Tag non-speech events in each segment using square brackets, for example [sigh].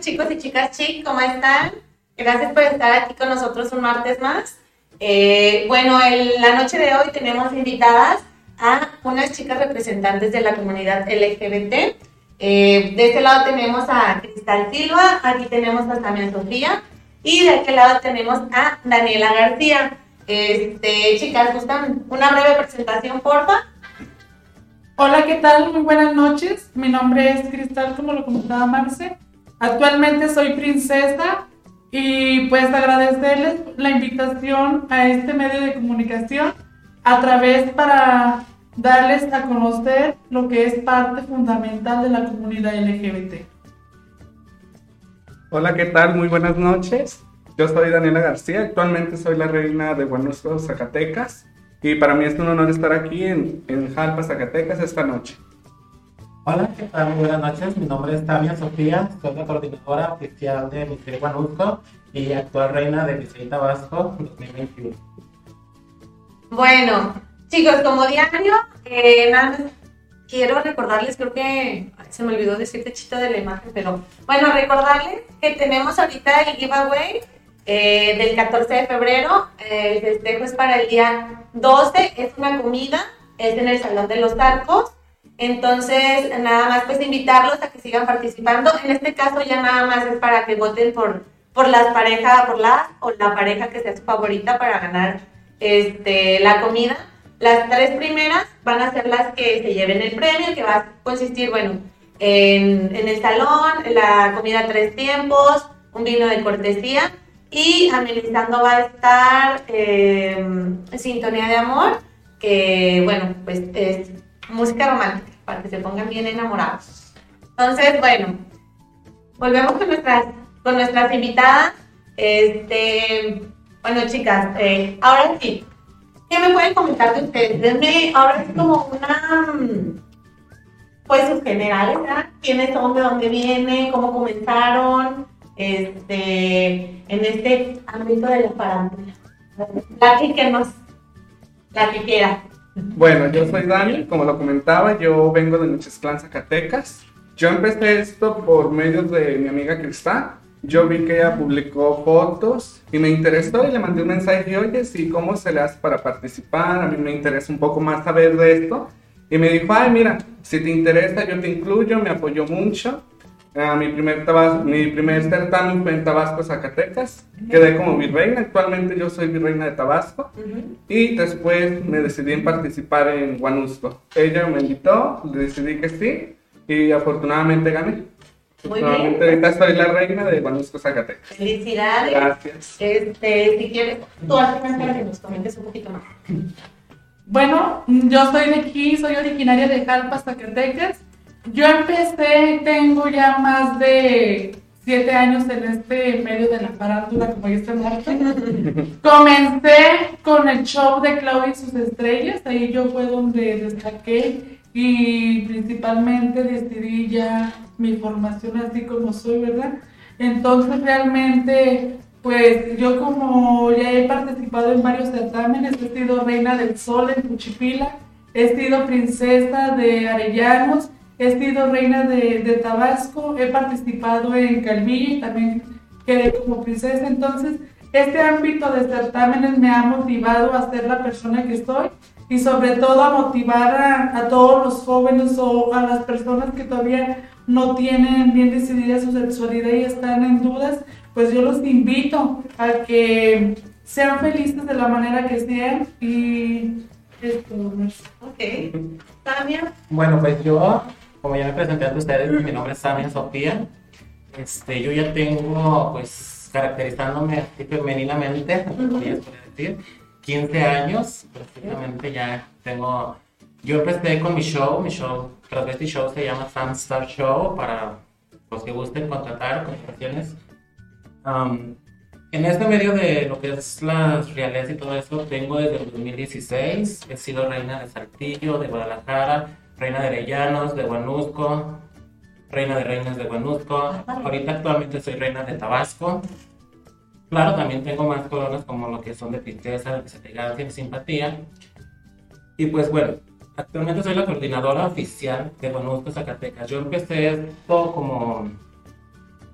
chicos y chicas chic, ¿cómo están? Gracias por estar aquí con nosotros un martes más. Eh, bueno, en la noche de hoy tenemos invitadas a unas chicas representantes de la comunidad LGBT. Eh, de este lado tenemos a Cristal Silva, aquí tenemos a Samia Sofía y de aquel lado tenemos a Daniela García. Este, chicas, ¿gustan una breve presentación, porfa? Hola, ¿qué tal? Muy buenas noches. Mi nombre es Cristal, como lo comentaba Marce. Actualmente soy princesa y pues agradecerles la invitación a este medio de comunicación a través para darles a conocer lo que es parte fundamental de la comunidad LGBT. Hola, ¿qué tal? Muy buenas noches. Yo soy Daniela García, actualmente soy la reina de Buenos Aires, Zacatecas, y para mí es un honor estar aquí en, en Jalpa, Zacatecas, esta noche. Hola, ¿qué tal? Muy buenas noches. Mi nombre es Tania Sofía, soy la coordinadora oficial de Miseria Guanusco y actual reina de Miseria Tabasco 2021. Bueno, chicos, como diario, eh, quiero recordarles, creo que se me olvidó decirte chito de la imagen, pero bueno, recordarles que tenemos ahorita el giveaway eh, del 14 de febrero. Eh, el festejo es para el día 12, es una comida, es en el Salón de los Arcos. Entonces, nada más pues invitarlos a que sigan participando. En este caso ya nada más es para que voten por, por las parejas, por la o la pareja que sea su favorita para ganar este, la comida. Las tres primeras van a ser las que se lleven el premio, que va a consistir, bueno, en, en el salón, la comida tres tiempos, un vino de cortesía y amenizando va a estar eh, Sintonía de Amor, que bueno, pues es música romántica, para que se pongan bien enamorados. Entonces, bueno, volvemos con nuestras, con nuestras invitadas. Este, bueno, chicas, eh, ahora sí, ¿qué me pueden comentar de ustedes? Denme ahora sí como una, mm, pues sus generales, ¿verdad? ¿Quiénes son, de dónde vienen, cómo comenzaron? este, en este ámbito de la farándula. La que nos, la que quiera. Bueno, yo soy Dani, como lo comentaba, yo vengo de Nochesclán, Zacatecas. Yo empecé esto por medio de mi amiga Cristal. Yo vi que ella publicó fotos y me interesó y le mandé un mensaje, oye, sí, ¿cómo se le hace para participar? A mí me interesa un poco más saber de esto. Y me dijo, ay, mira, si te interesa, yo te incluyo, me apoyó mucho. Ah, mi, primer tabasco, mi primer certamen fue en Tabasco, Zacatecas. Quedé como virreina. Actualmente yo soy virreina de Tabasco. Y después me decidí en participar en Guanusco. Ella me invitó, decidí que sí. Y afortunadamente gané. Muy bien. ahorita soy la reina de Guanusco, Zacatecas. Felicidades. Gracias. Este, si quieres, tú al final para que nos comentes un poquito más. Bueno, yo soy de aquí, soy originaria de Jalpa, Zacatecas. Yo empecé, tengo ya más de siete años en este medio de la farándula, como dice Marta. [laughs] Comencé con el show de Claudia y sus estrellas, ahí yo fue donde destaqué y principalmente decidí ya mi formación así como soy, ¿verdad? Entonces realmente, pues yo como ya he participado en varios certámenes, he sido reina del sol en Cuchipila, he sido princesa de Arellanos, he sido reina de, de Tabasco, he participado en Calvilla y también quedé como princesa. Entonces, este ámbito de certámenes me ha motivado a ser la persona que soy y sobre todo a motivar a, a todos los jóvenes o a las personas que todavía no tienen bien decidida su sexualidad y están en dudas, pues yo los invito a que sean felices de la manera que sean y esto. Ok. También. Bueno, pues yo, como ya me presenté ante ustedes, mi nombre es Samia Sofía. Este, yo ya tengo, pues, caracterizándome así femeninamente, decir, 15 años, prácticamente ya tengo... Yo empecé con mi show, mi show, Transvesti Show se llama Sam Star Show, para los que gusten contratar contrataciones. Um, en este medio de lo que es las realidades y todo eso, tengo desde el 2016. He sido reina de Saltillo, de Guadalajara, reina de Arellanos, de Guanusco, reina de reinas de Guanusco. Ahorita actualmente soy reina de Tabasco. Claro, también tengo más coronas como lo que son de tristeza, de elegancia, de simpatía. Y pues bueno, actualmente soy la coordinadora oficial de Guanusco, Zacatecas. Yo empecé esto como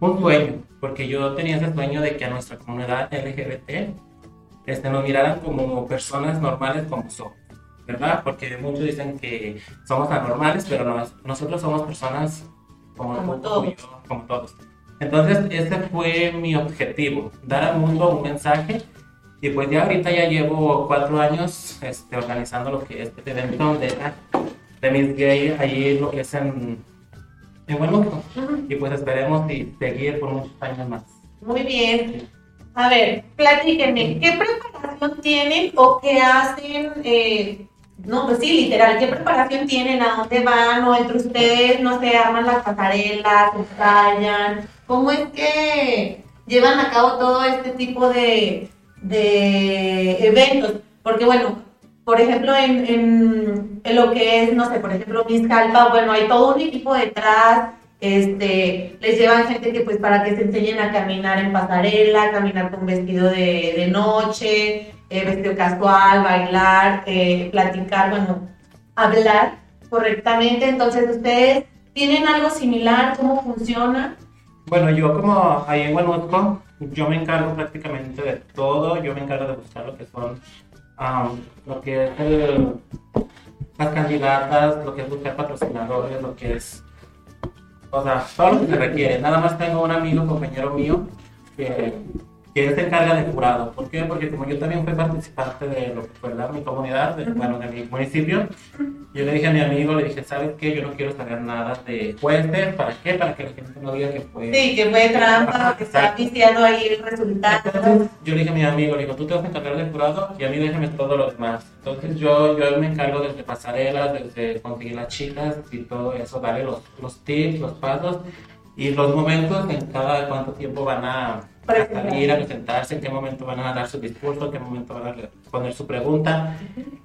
un sueño, porque yo tenía ese sueño de que a nuestra comunidad LGBT este, nos miraran como personas normales como somos, ¿verdad? Porque muchos dicen que somos anormales, pero no, nosotros somos personas como, Como todos. yo, como todos. Entonces, ese fue mi objetivo, dar al mundo un mensaje. Y pues ya ahorita ya llevo cuatro años este, organizando lo que es este evento de, de Miss Gay, ahí lo que es en, en Huánuco. Y pues esperemos y seguir por muchos años más. Muy bien. A ver, platíquenme, ¿qué preparación tienen o qué hacen? eh, no, pues sí, literal, ¿qué preparación tienen? ¿A dónde van? ¿O entre ustedes, no sé, arman las pasarelas, ensayan? ¿Cómo es que llevan a cabo todo este tipo de, de eventos? Porque bueno, por ejemplo, en, en, lo que es, no sé, por ejemplo, Miss Calpa, bueno, hay todo un equipo detrás, este, les llevan gente que pues para que se enseñen a caminar en pasarela, caminar con vestido de, de noche, eh, vestido casual, bailar, eh, platicar, bueno, hablar correctamente. Entonces, ¿ustedes tienen algo similar? ¿Cómo funciona? Bueno, yo como ahí en Huánuco, yo me encargo prácticamente de todo. Yo me encargo de buscar lo que son, am, lo que es el- las candidatas, lo que es buscar patrocinadores, lo que es, o sea, todo lo que se requiere. Nada más tengo un amigo, compañero mío, que, que él se encarga de jurado. ¿Por qué? Porque como yo también fui participante de lo que fue la, mi comunidad, de- bueno, de mi municipio, yo le dije a mi amigo, le dije, ¿sabes qué? Yo no quiero saber nada de jueces. ¿Para qué? Para que la gente no diga que fue... Sí, que fue trampa, que está viciando ahí el resultado. Entonces, yo le dije a mi amigo, le digo, tú te vas a encargar del jurado y a mí déjame todo lo demás. Entonces yo, yo me encargo desde pasarelas, desde conseguir las chicas y todo eso, darle los, los tips, los pasos y los momentos en cada cuánto tiempo van a, salir a presentarse, en qué momento van a dar su discurso, en qué momento van a poner su pregunta.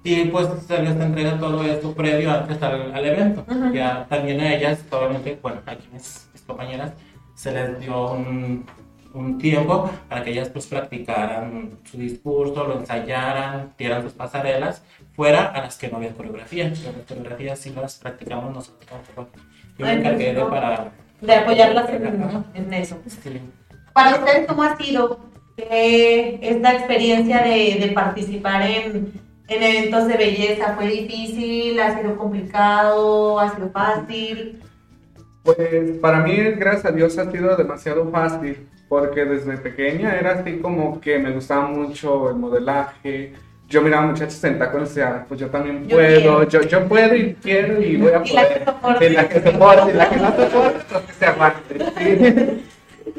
Y pues se les entrega todo esto previo antes al, al evento. Ujú. Ya también a ellas, obviamente, bueno, aquí mis, mis compañeras, se les dio un, un tiempo para que ellas pues practicaran su discurso, lo ensayaran, dieran sus pasarelas, fuera a las que no había coreografía. Las coreografías sí las practicamos nosotros. Yo me encargué de para... De apoyarlas en, en eso. Sí. Para ustedes, ¿cómo ha sido eh, esta experiencia de, de participar en, en eventos de belleza? ¿Fue difícil? ¿Ha sido complicado? ¿Ha sido fácil? Pues para mí, gracias a Dios, ha sido demasiado fácil, porque desde pequeña era así como que me gustaba mucho el modelaje. Yo miraba muchachos en tacones y decía, pues yo también Yo puedo, yo, yo puedo y quiero y voy a Y la que poder. soporte. Y la que soporte, y la que no soporte, pues que se aguante. sí. [laughs]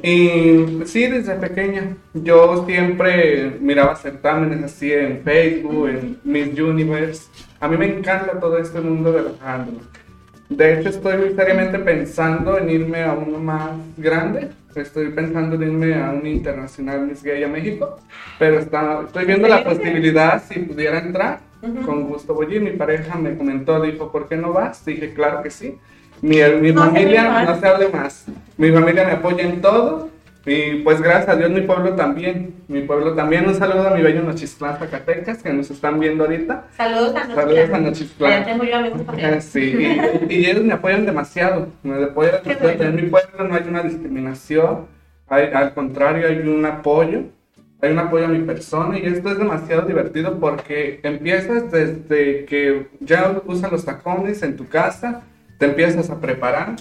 Y sí, desde pequeña, yo siempre miraba certámenes así en Facebook, en Miss Universe. A mí me encanta todo este mundo de la farándula. De hecho, estoy seriamente pensando en irme a uno más grande. Estoy pensando en irme a un internacional Miss Gay a México. Pero está, estoy viendo la posibilidad si pudiera entrar. Ujú. Con gusto voy a ir. Mi pareja me comentó, dijo, ¿por qué no vas? Dije, claro que sí. Mi, mi No familia, no se hable más. Mi familia me apoya en todo. Y pues gracias a Dios mi pueblo también. Mi pueblo también. Un saludo a mi bello Nochistlán, Zacatecas, que nos están viendo ahorita. Saludos a Saludos a Nochistlán. Nochistlán. Tengo yo amigos él. [laughs] Sí, y, y ellos me apoyan demasiado, me apoyan demasiado. En mi pueblo no hay una discriminación, hay, al contrario, hay un apoyo, hay un apoyo a mi persona y esto es demasiado divertido porque empiezas desde que ya usas los tacones en tu casa, te empiezas a preparar,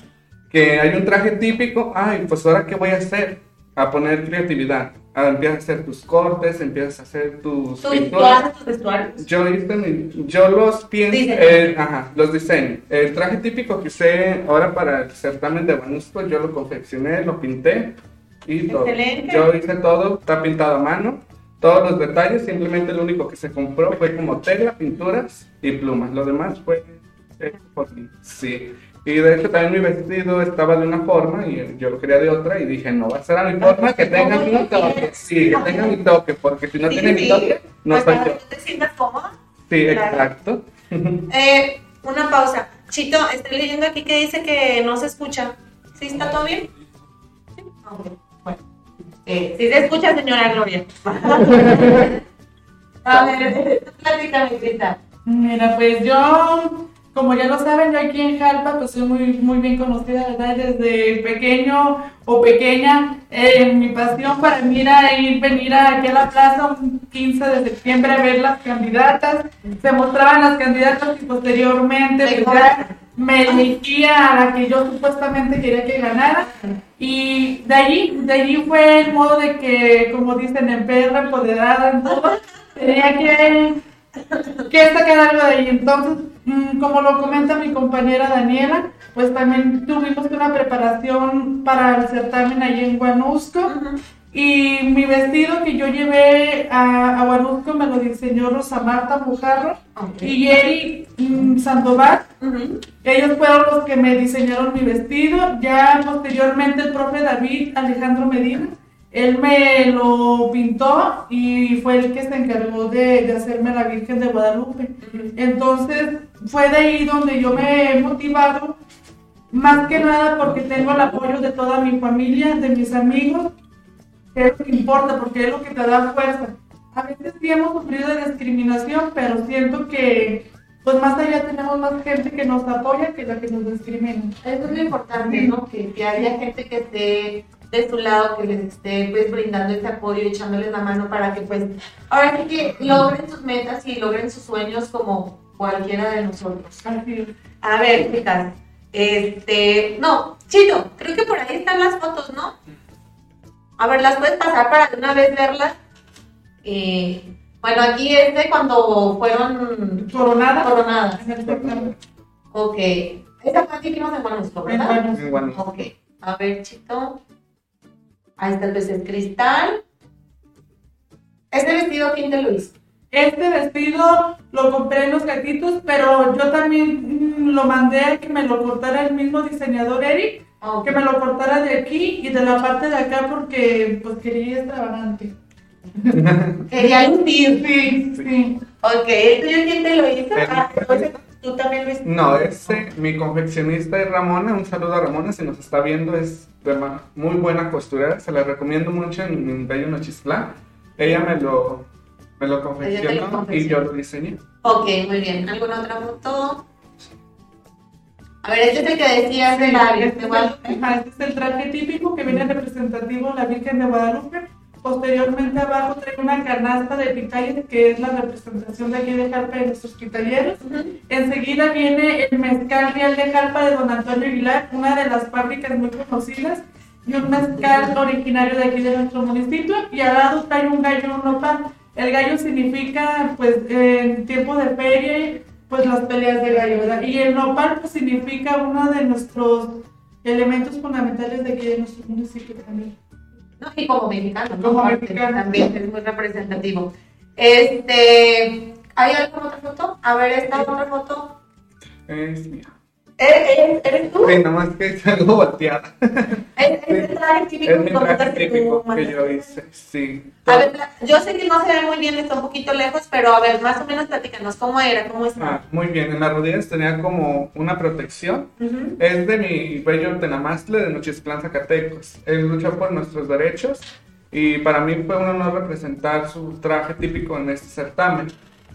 que hay un traje típico, ay, pues ahora qué voy a hacer, a poner creatividad, Ah, empiezas a hacer tus cortes, empiezas a hacer tus ¿Tú, pinturas. vestuarios? Yo yo los pienso, eh, ajá, los diseño. El traje típico que usé ahora para el certamen de Banusco, yo lo confeccioné, lo pinté y todo. Excelente. Yo hice todo, está pintado a mano, todos los detalles, simplemente lo único que se compró fue como tela, pinturas y plumas. Lo demás fue hecho por mí. Sí. Y de hecho también mi vestido estaba de una forma y yo lo quería de otra y dije, no va a ser a mi forma, que tenga mi toque. Sí, que tenga mi toque, porque si no Sí, tiene mi toque, no Pues soy para yo. que tú te sientas cómoda. Sí, Claro. exacto. [laughs] Eh, una pausa. Chito, estoy leyendo aquí que dice que no se escucha. ¿Sí está todo bien? Sí. Ok. Bueno. Eh, sí se escucha, señora Gloria. [laughs] A ver, [laughs] platícame, Cristal. Mira, pues yo como ya lo saben, yo aquí en Jalpa pues soy muy, muy bien conocida, ¿verdad? Desde pequeño o pequeña, eh, mi pasión para mí era ir, venir aquí a la plaza un 15 de septiembre a ver las candidatas, se mostraban las candidatas y posteriormente pues, me elegía a la que yo supuestamente quería que ganara. Y de allí, de allí fue el modo de que, como dicen, en perra empoderada en todo, tenía que, que sacar algo de ahí. Entonces, mm, como lo comenta mi compañera Daniela, pues también tuvimos una preparación para el certamen allí en Guanusco. Y mi vestido que yo llevé a, a Guanusco me lo diseñó Rosa Marta Mujarro Ok. y Eri mm, Sandoval. Ellos fueron los que me diseñaron mi vestido. Ya posteriormente el profe David Alejandro Medina, él me lo pintó y fue el que se encargó de, de hacerme la Virgen de Guadalupe. Entonces fue de ahí donde yo me he motivado, más que nada porque tengo el apoyo de toda mi familia, de mis amigos, que es lo que importa, porque es lo que te da fuerza. A veces sí hemos sufrido de discriminación, pero siento que pues más allá tenemos más gente que nos apoya que la que nos discrimina. Eso es lo importante, ¿no? Que, que haya gente que esté de su lado, que les esté pues brindando ese apoyo y echándoles la mano para que pues ahora sí que logren sus metas y logren sus sueños como cualquiera de nosotros. A ver, chicas, este, no, Chito, creo que por ahí están las fotos, ¿no? A ver, las puedes pasar para de una vez verlas. Eh, bueno, aquí es de cuando fueron Coronada. coronadas. Certamen. Ok. Esta fue aquí que nos en Guanusco, ¿verdad? En Guanusco. Ok. A ver, Chito. Ahí está el pez cristal. Este vestido, ¿quién te lo hizo? Este vestido lo compré en los gatitos, pero yo también mm, lo mandé a que me lo cortara el mismo diseñador Eric, que me lo cortara de aquí y de la parte de acá porque pues quería ir extravagante. [laughs] Quería lucir. Sí, sí. Ok, ¿el tuyo quién te lo hizo? Ah, tú también lo hiciste. No, ese, mi confeccionista es Ramona, un saludo a Ramona si nos está viendo, es de muy buena costurera, se la recomiendo mucho en, en Bello Nochistlán. Ella me lo, me lo confeccionó y yo lo diseñé. Ok, muy bien. ¿Alguna otra foto? A ver, este es el que decías de la este, Virgen es de el, Guadalupe. ajá, este es el traje típico que viene representativo de la Virgen de Guadalupe. Posteriormente abajo trae una canasta de pitayas que es la representación de aquí de Jalpa de nuestros pitalleros. Enseguida viene el mezcal real de Jalpa de Don Antonio Aguilar, una de las fábricas muy conocidas, y un mezcal originario de aquí de nuestro municipio. Y al lado trae un gallo un nopal. El gallo significa, pues, en tiempo de feria, pues las peleas de gallo, ¿verdad? Y el nopal, pues, significa uno de nuestros elementos fundamentales de aquí de nuestro municipio también. No, y como mexicano, ¿no? Como mexicano. También es muy representativo. Este, ¿hay alguna otra foto? A ver, esta otra foto. Es mía. ¿Eres, eres, tú? Sí, nomás que es algo volteada. Es, es el traje típico Es comentas traje que tú típico que yo hice, sí. A ver, yo sé que no se ve muy bien, está un poquito lejos, pero a ver, más o menos platícanos cómo era, cómo Ah, está. muy bien, en las rodillas tenía como una protección. Ujú. Es de mi bello Tenamastle de Nochistlán, Zacatecos. Él luchó por nuestros derechos y para mí fue un honor representar su traje típico en este certamen.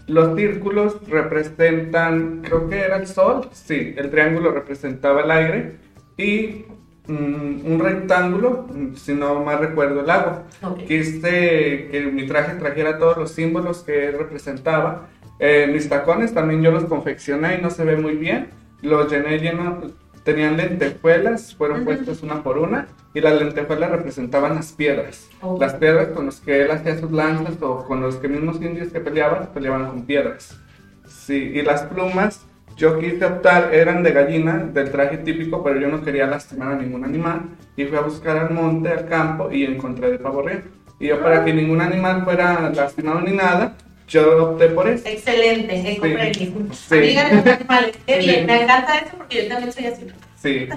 Los círculos representan, creo que era el sol, sí, el triángulo representaba el aire y mm, un rectángulo, mm, si no mal recuerdo, el agua. Ok. Quise que mi traje trajera todos los símbolos que representaba. Eh, mis tacones también yo los confeccioné y no se ve muy bien. Los llené lleno, tenían lentejuelas, fueron puestas una por una y las lentejuelas representaban las piedras. Ok. Las piedras con las que él hacía sus lanzas o con los que mismos indios que peleaban, peleaban con piedras. Sí, y las plumas yo quise optar, eran de gallina, del traje típico, pero yo no quería lastimar a ningún animal. Y fui a buscar al monte, al campo, y encontré de pavo real. Y yo, para que ningún animal fuera lastimado ni nada, yo opté por eso. Excelente, eh, comprendí. Sí. Amiga de los animales, qué bien, Sí. me encanta eso porque yo también soy así. Sí.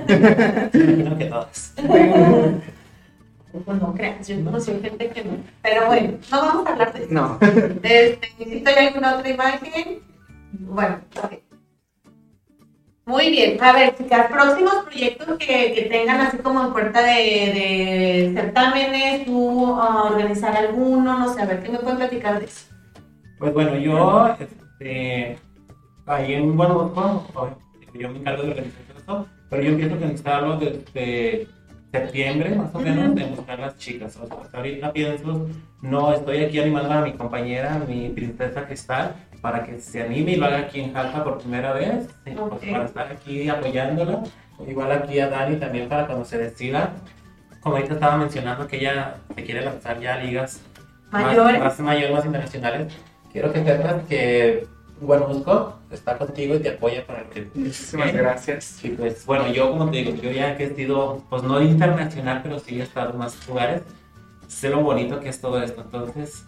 Imagino que todas. Pues no creas, yo conocí gente que no. Pero bueno, no vamos a hablar de eso. No. Este, ¿Necesito alguna otra imagen? Bueno, ok. Muy bien. A ver, chicas, próximos proyectos que, que tengan así como en puerta de, de certámenes, tú ah, organizar alguno, no sé, a ver, ¿qué me pueden platicar de eso? Pues bueno, yo este, ahí en Guanajuato, yo me encargo de organizar esto, pero yo pienso que necesitaba desde septiembre más o menos de buscar las chicas. O sea, hasta ahorita pienso, no, estoy aquí animando a mi compañera, mi princesa Cristal, para que se anime y lo haga aquí en Jalpa por primera vez, sí, pues, para estar aquí apoyándola. Igual aquí a Dani también para cuando se decida. Como ahorita estaba mencionando que ella se quiere lanzar ya a ligas mayores, más, más mayores, más internacionales. Quiero que sepas que bueno, Busco está contigo y te apoya para que... Muchísimas gracias. Y pues, bueno, yo como te digo, yo ya que he sido, pues no internacional, pero sí he estado en más lugares, sé lo bonito que es todo esto. Entonces,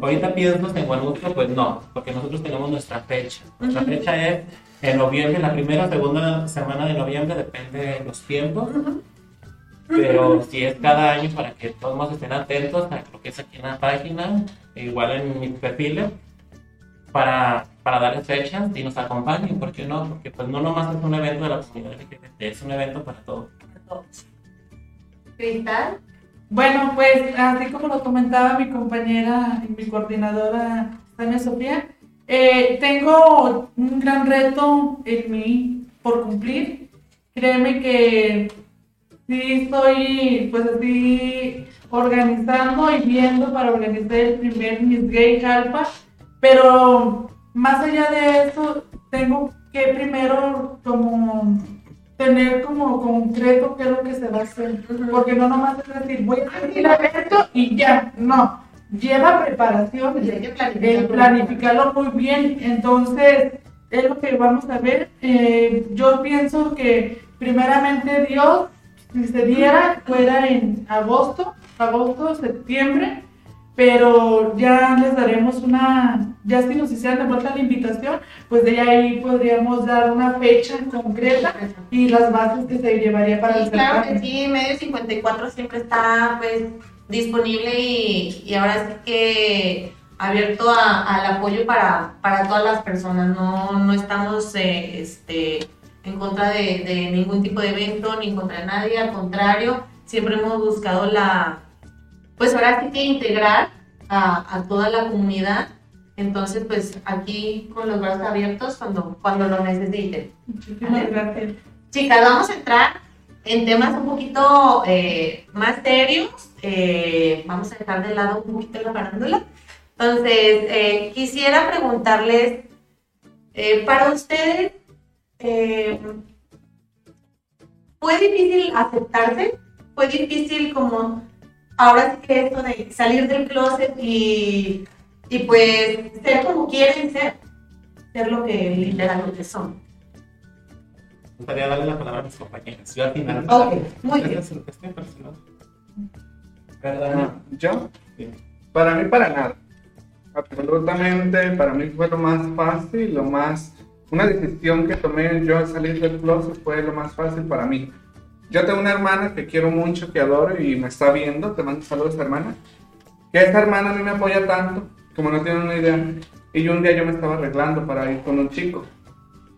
ahorita piensas en Guanajuato, pues no, porque nosotros tenemos nuestra fecha. Nuestra fecha es en noviembre, la primera o segunda semana de noviembre, depende de los tiempos. Pero si es cada año para que todos estén atentos a lo que es aquí en la página, igual en mis perfiles para, para darles fechas y nos acompañen, ¿por qué no? Porque pues no nomás es un evento de la comunidad LGBT, es un evento para todos. ¿Cristal? Bueno, pues así como lo comentaba mi compañera y mi coordinadora Tania Sofía, eh, tengo un gran reto en mí por cumplir. Créeme que sí estoy pues así organizando y viendo para organizar el primer Miss Gay Jalpa pero más allá de eso, tengo que primero como tener como concreto qué es lo que se va a hacer. Porque no nomás es decir, voy a hacer esto y ya, no. Lleva preparación, hay que planificarlo muy bien. Entonces, es lo que vamos a ver. Eh, yo pienso que primeramente Dios, si se diera, fuera en agosto, agosto, septiembre pero ya les daremos una, ya si nos hicieran de vuelta la invitación, pues de ahí podríamos dar una fecha concreta y las bases que se llevaría para sí, el Claro que sí, Medio 54 siempre está pues disponible y, y ahora sí que abierto al apoyo para, para todas las personas, no, no estamos eh, este, en contra de, de ningún tipo de evento ni contra nadie, al contrario, siempre hemos buscado la pues ahora sí que integrar a, toda la comunidad. Entonces, pues aquí con los brazos abiertos cuando, cuando lo necesiten. Muchísimas gracias. Chicas, vamos a entrar en temas un poquito eh, más serios. Eh, vamos a dejar de lado un poquito la farándula. Entonces, eh, quisiera preguntarles, para ustedes, ¿fue difícil aceptarse? ¿Fue difícil como ahora sí que esto de salir del closet y, y pues ser como quieren ser, ser lo que literalmente son. Me gustaría darle la palabra a mis compañeros. Yo al final. Ok, muy bien. ¿Verdad? ¿Yo? Para mí, para nada. Absolutamente, para mí fue lo más fácil, lo más. Una decisión que tomé yo al salir del closet fue lo más fácil para mí yo tengo una hermana que quiero mucho, que adoro y me está viendo. Te mando saludos, hermana. Que esta hermana a mí me apoya tanto, como no tienen una idea. Y un día yo me estaba arreglando para ir con un chico.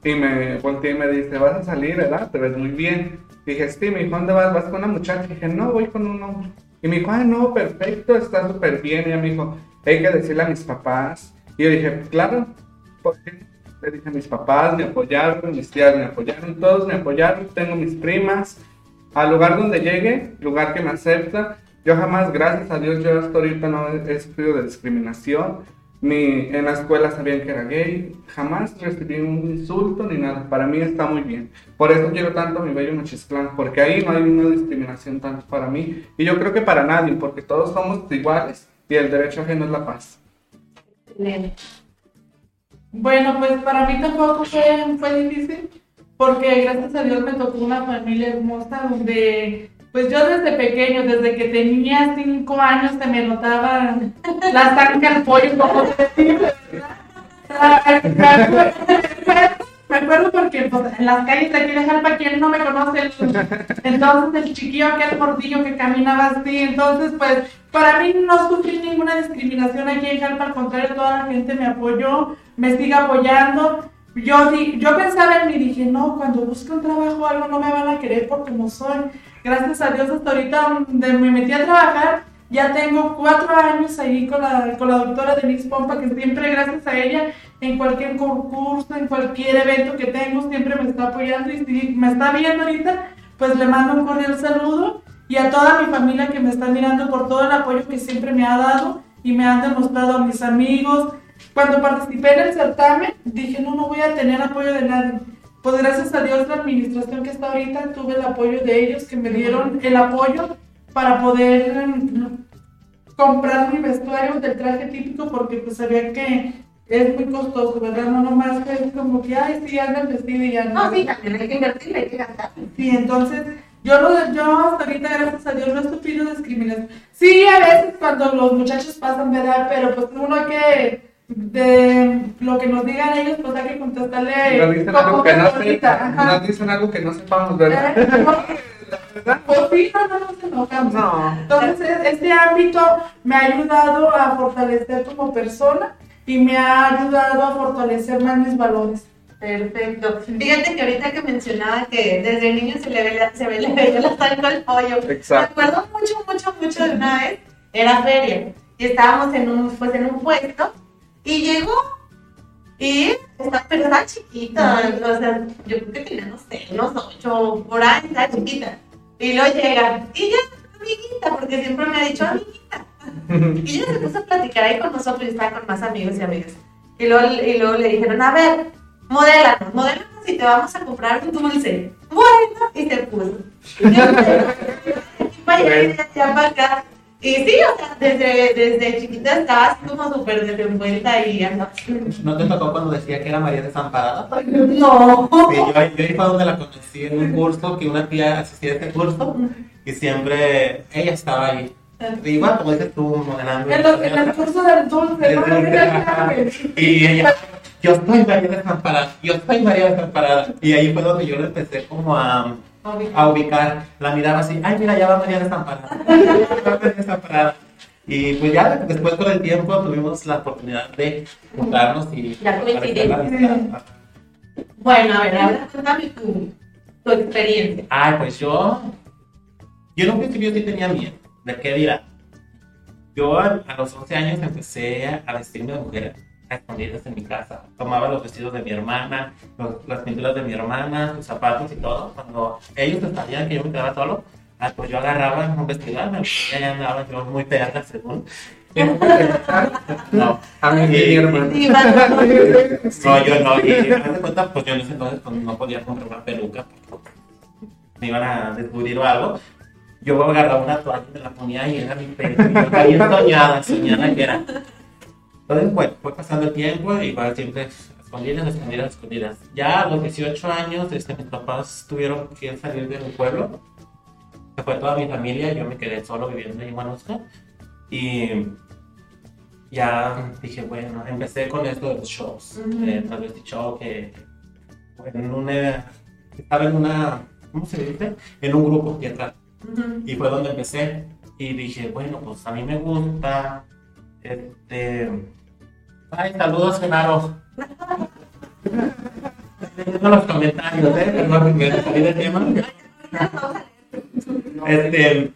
Y me volteé y me dice, vas a salir, ¿verdad? Te ves muy bien. dije, sí, me dijo, ¿dónde vas? ¿Vas con una muchacha? dije, no, voy con un hombre. Y me dijo, ah, no, perfecto, está súper bien. Y ella me dijo, hay que decirle a mis papás. Y yo dije, claro, ¿por qué? Le dije mis papás, me apoyaron, mis tías me apoyaron, todos me apoyaron, tengo mis primas, al lugar donde llegue, lugar que me acepta. Yo jamás, gracias a Dios, yo hasta ahorita no he, sufrido de discriminación. Ni en la escuela sabían que era gay. Jamás recibí un insulto ni nada. Para mí está muy bien. Por eso quiero tanto a mi bello Nochisclán, porque ahí no hay una discriminación tanto para mí. Y yo creo que para nadie, porque todos somos iguales y el derecho ajeno es la paz. Bueno, pues para mí tampoco fue, fue difícil porque gracias a Dios me tocó una familia hermosa donde, pues yo desde pequeño, desde que tenía cinco años, se me notaba la [laughs] sangre al pollo, [laughs] me acuerdo porque pues, en las calles de aquí de Jalpa, quien no me conoce, entonces el chiquillo, aquel gordillo que caminaba así, entonces pues para mí no sufrí ninguna discriminación aquí en Jalpa, al contrario, toda la gente me apoyó, me sigue apoyando, yo, yo pensaba en mí, dije, no, cuando busque un trabajo algo no me van a querer por como soy. Gracias a Dios hasta ahorita donde me metí a trabajar, ya tengo cuatro años ahí con la, con la doctora Denise Pompa, que siempre gracias a ella en cualquier concurso, en cualquier evento que tengo, siempre me está apoyando y si me está viendo ahorita, pues le mando un cordial saludo y a toda mi familia que me está mirando por todo el apoyo que siempre me ha dado y me han demostrado a mis amigos. Cuando participé en el certamen, dije, no, no voy a tener apoyo de nadie. Pues gracias a Dios, la administración que está ahorita, tuve el apoyo de ellos, que me dieron el apoyo para poder mm, comprar mi vestuario del traje típico, porque pues sabía que es muy costoso, ¿verdad? No nomás es como que, ay, sí, anda el vestido y ya No, sí, también hay que invertir, hay que gastar. Sí, entonces yo, lo, yo hasta ahorita, gracias a Dios, no he sufrido discriminación. Sí, a veces cuando los muchachos pasan, ¿verdad? Pero pues uno hay que, de lo que nos digan ellos, pues hay que contestarle. Nos dicen, como algo que no ajá. nos dicen algo que no sepamos, ¿verdad? Eh, no. Pues sí, no, no nos enojamos. No. Entonces, este ámbito me ha ayudado a fortalecer como persona y me ha ayudado a fortalecer más mis valores. Perfecto. Fíjate que ahorita que mencionaba que desde niño se le ve la, se ve, [laughs] le veía la sangre al pollo. Exacto. Me acuerdo mucho, mucho, mucho de una vez, era feria, y estábamos en un, pues, en un puesto, y llegó, y estaba, pero estaba chiquita, o sea, yo creo que tenía, no sé, unos ocho, por ahí, estaba chiquita. Y luego llega, y ya, amiguita, porque siempre me ha dicho amiguita. Y ella se puso a platicar ahí con nosotros y estaba con más amigos y amigas. Y luego, y luego le dijeron, a ver, modélanos, modélanos y te vamos a comprar un dulce. Bueno, y se puso. Y yo, para allá para acá. Y sí, o sea, desde, desde chiquita estaba así como súper desenvuelta y andaba. ¿No te tocó cuando decía que era María Desamparada? No. Sí, yo, yo ahí fue donde la conocí en un curso, que una tía asistía a este curso y siempre ella estaba ahí. Igual, como dices tú. En, en el curso del dulce, ¿no? [laughs] Y ella, yo soy María Desamparada, yo soy María Desamparada. Y ahí fue donde yo le empecé como a, a ubicar. La miraba así, ay, mira, ya va María Desamparada. [laughs] Y pues ya después con el tiempo tuvimos la oportunidad de juntarnos y Ya coincidimos. Bueno, a ver, ahora cuéntame tu, tu experiencia. Ay, pues yo. Yo no principio sí tenía miedo. ¿De qué dirá? Yo a, a los 11 años empecé a vestirme de mujer escondidas en mi casa. Tomaba los vestidos de mi hermana, los- las pinturas de mi hermana, sus zapatos y todo. Cuando ellos sabían que yo me quedaba solo, ah, pues yo agarraba un vestido, me y ahí andaba yo muy perra según. [laughs] No, A mí y mi vas- [laughs] no, yo no. Y de cuenta, pues yo en ese entonces pues, no podía comprar una peluca porque me iban a descubrir o algo. Yo agarraba una toalla y me la ponía y era mi pelo. y yo Ahí soñada, soñada que era. Entonces, bueno, fue pasando el tiempo, igual siempre escondidas, escondidas, escondidas. Ya a los 18 años, este, mis papás tuvieron que salir de mi pueblo. Se fue toda mi familia, yo me quedé solo viviendo en Guanusco. Y ya dije, bueno, empecé con esto de los shows. Eh, travesti show que bueno, en una, estaba en una, ¿cómo se dice? En un grupo teatral. Ujú. Y fue donde empecé. Y dije, bueno, pues a mí me gusta. Este. Ay, saludos, Genaro. Leyendo los comentarios, ¿eh? Perdón, me salí del tema. Este.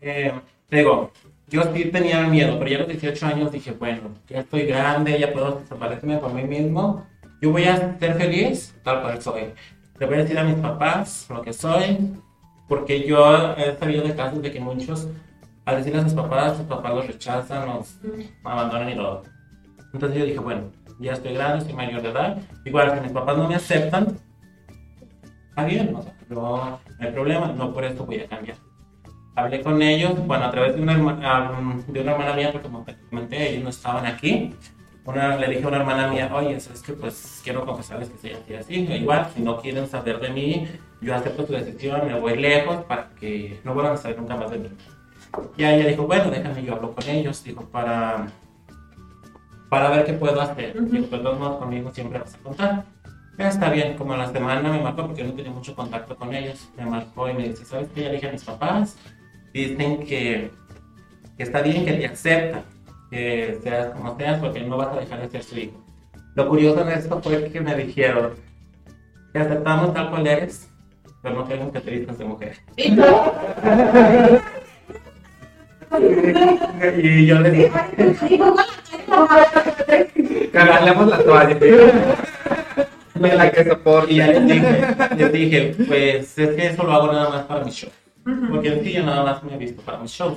Eh, digo, yo sí tenía miedo, pero ya a los 18 años dije, bueno, ya estoy grande, ya puedo valerme por mí mismo. Yo voy a ser feliz tal cual soy. Le voy a decir a mis papás lo que soy, porque yo he sabido de casos de que muchos, al decirle a sus papás, sus papás los rechazan, los abandonan y todo. Entonces yo dije, bueno, ya estoy grande, soy mayor de edad. Igual, si mis papás no me aceptan, está bien, no, no hay problema, no por esto voy a cambiar. Hablé con ellos, bueno, a través de una, herma- ah, de una hermana mía, porque como te comenté, ellos no estaban aquí. Una, le dije a una hermana mía, oye, es que pues quiero confesarles que soy así, así. Igual, si no quieren saber de mí, yo acepto su decisión, me voy lejos para que no vuelvan a saber nunca más de mí. Y ella dijo, bueno, déjame yo hablo con ellos, dijo, para, para ver qué puedo hacer. Ujú. Dijo, de todos modos, conmigo siempre vas a contar. Ya está bien, como a la semana me marcó porque yo no tenía mucho contacto con ellos. Me marcó y me dice, ¿sabes qué? Ya le dije a mis papás, dicen que, que está bien, que te aceptan, que seas como seas, porque no vas a dejar de ser su hijo. Lo curioso en esto fue que me dijeron, te aceptamos tal cual eres, pero no queremos que te vistas de mujer. Y [laughs] Y yo le dije, pongo la toalla. De la que soporte. Y ya les dije, les dije, pues es que eso lo hago nada más para mis shows. Porque en sí yo nada más me he visto para mis shows,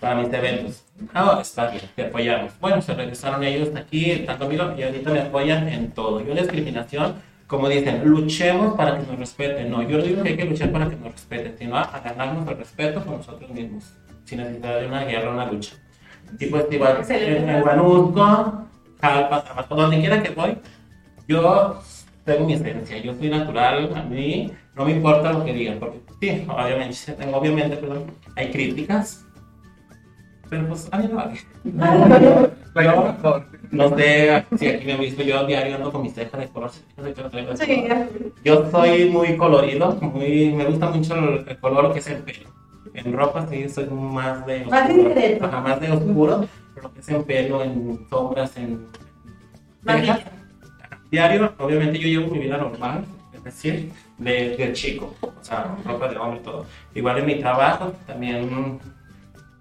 para mis eventos. Ah, está bien, te apoyamos. Bueno, se regresaron ellos aquí, están conmigo y ahorita me apoyan en todo. Yo discriminación, como dicen, luchemos para que nos respeten. No, yo digo que hay que luchar para que nos respeten, sino a, a ganarnos el respeto por nosotros mismos, sin necesidad de una guerra o una lucha. Y pues igual, Excelente. en, en Huanusco, Jalpa, Tabasco, donde quiera que voy, yo tengo mi esencia, yo soy natural, a mí no me importa lo que digan, porque sí, obviamente, tengo, obviamente, perdón, hay críticas, pero pues a mí no vale. [laughs] Soporte. No sé si aquí me han visto, yo diario ando con mis cejas de color. Yo soy muy colorido, muy, me gusta mucho el, el color que es el pelo. En ropa sí soy más de Más oscuro, ajá, más de oscuro, pero que es en pelo, en sombras, en cejas. Diario, obviamente yo llevo mi vida normal, es decir, de, de chico, o sea, ropa de hombre y todo. Igual en mi trabajo también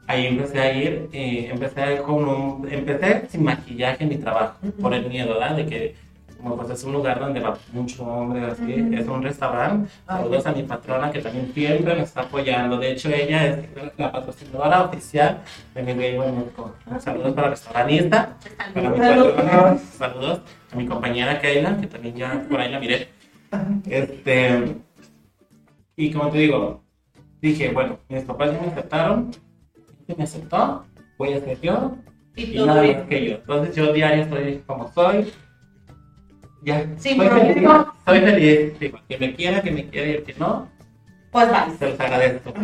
ahí empecé a ir, eh, empecé a ir con un, empecé sin maquillaje en mi trabajo, por el miedo, ¿verdad? De que como pues es un lugar donde va mucho hombre, así, es un restaurante. Ah, Saludos a mi patrona que también siempre me está apoyando. De hecho, ella es la patrocinadora oficial de mi Gay México. Saludos para la restauranista, para mi patrona, saludos a mi compañera Keila, que también ya por ahí la miré. Este, y como te digo, dije, bueno, mis papás ya me aceptaron, me aceptó, voy a ser yo, Y y más que yo. Entonces yo diario estoy como soy. Ya, Sin soy feliz, problema. soy feliz. Digo, que me quiera, que me quiera y el que no, Pues vale. se los agradezco. [laughs]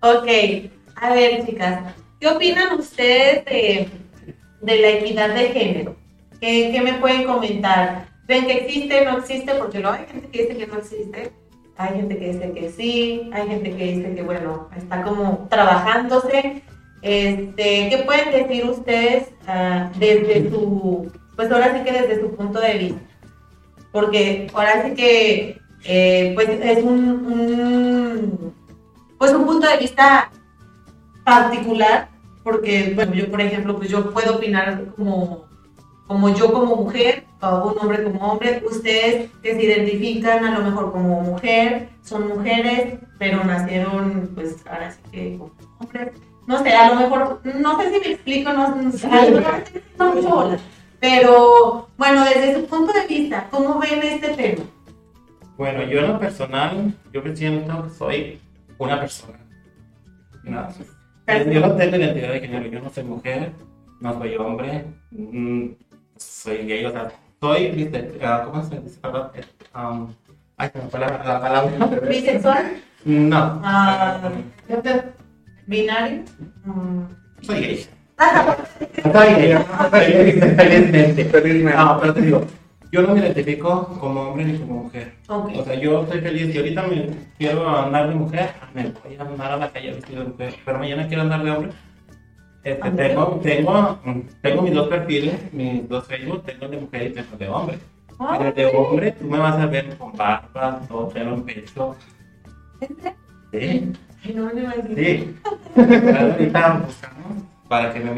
Ok, a ver, chicas, ¿qué opinan ustedes de, de la equidad de género? ¿Qué, qué me pueden comentar? ¿Ven que existe, no existe? Porque luego hay gente que dice que no existe, hay gente que dice que sí, hay gente que dice que, bueno, está como trabajándose. Este, ¿Qué pueden decir ustedes ah, desde su, pues ahora sí que desde su punto de vista? Porque ahora sí que, eh, pues es un, un pues un punto de vista particular, porque bueno, yo por ejemplo, pues yo puedo opinar como, como yo como mujer, o un hombre como hombre, ustedes que se identifican a lo mejor como mujer, son mujeres, pero nacieron pues ahora sí que como hombres. No sé, a lo mejor, no sé si me explico, no, no, no mucho bolas. Pero bueno, desde su punto de vista, ¿cómo ven este tema? Bueno, yo en lo personal, yo me siento que soy una persona. Nada más. Yo no tengo identidad de género, yo no soy mujer, no soy hombre, mm, soy gay, o sea, soy, viste, ah, ¿cómo se dice? Eh, um, ay, la, la palabra. ¿Bisexual? No. Ah, ¿Binario? Mm. Soy gay. Felizmente. Felizmente. No, pero te digo, yo no me identifico como hombre ni como mujer. Ok. O sea, yo estoy feliz. Si ahorita me quiero andar de mujer, me voy a andar a la calle vestido de mujer. Pero mañana quiero andar de hombre. Este, tengo, tengo, tengo mis dos perfiles, mis dos Facebook, tengo el de mujer y tengo el de hombre. En el de hombre, tú me vas a ver con barba, todo pelo en pecho. Sí, no me lo sí. [laughs] Ahorita buscamos para que me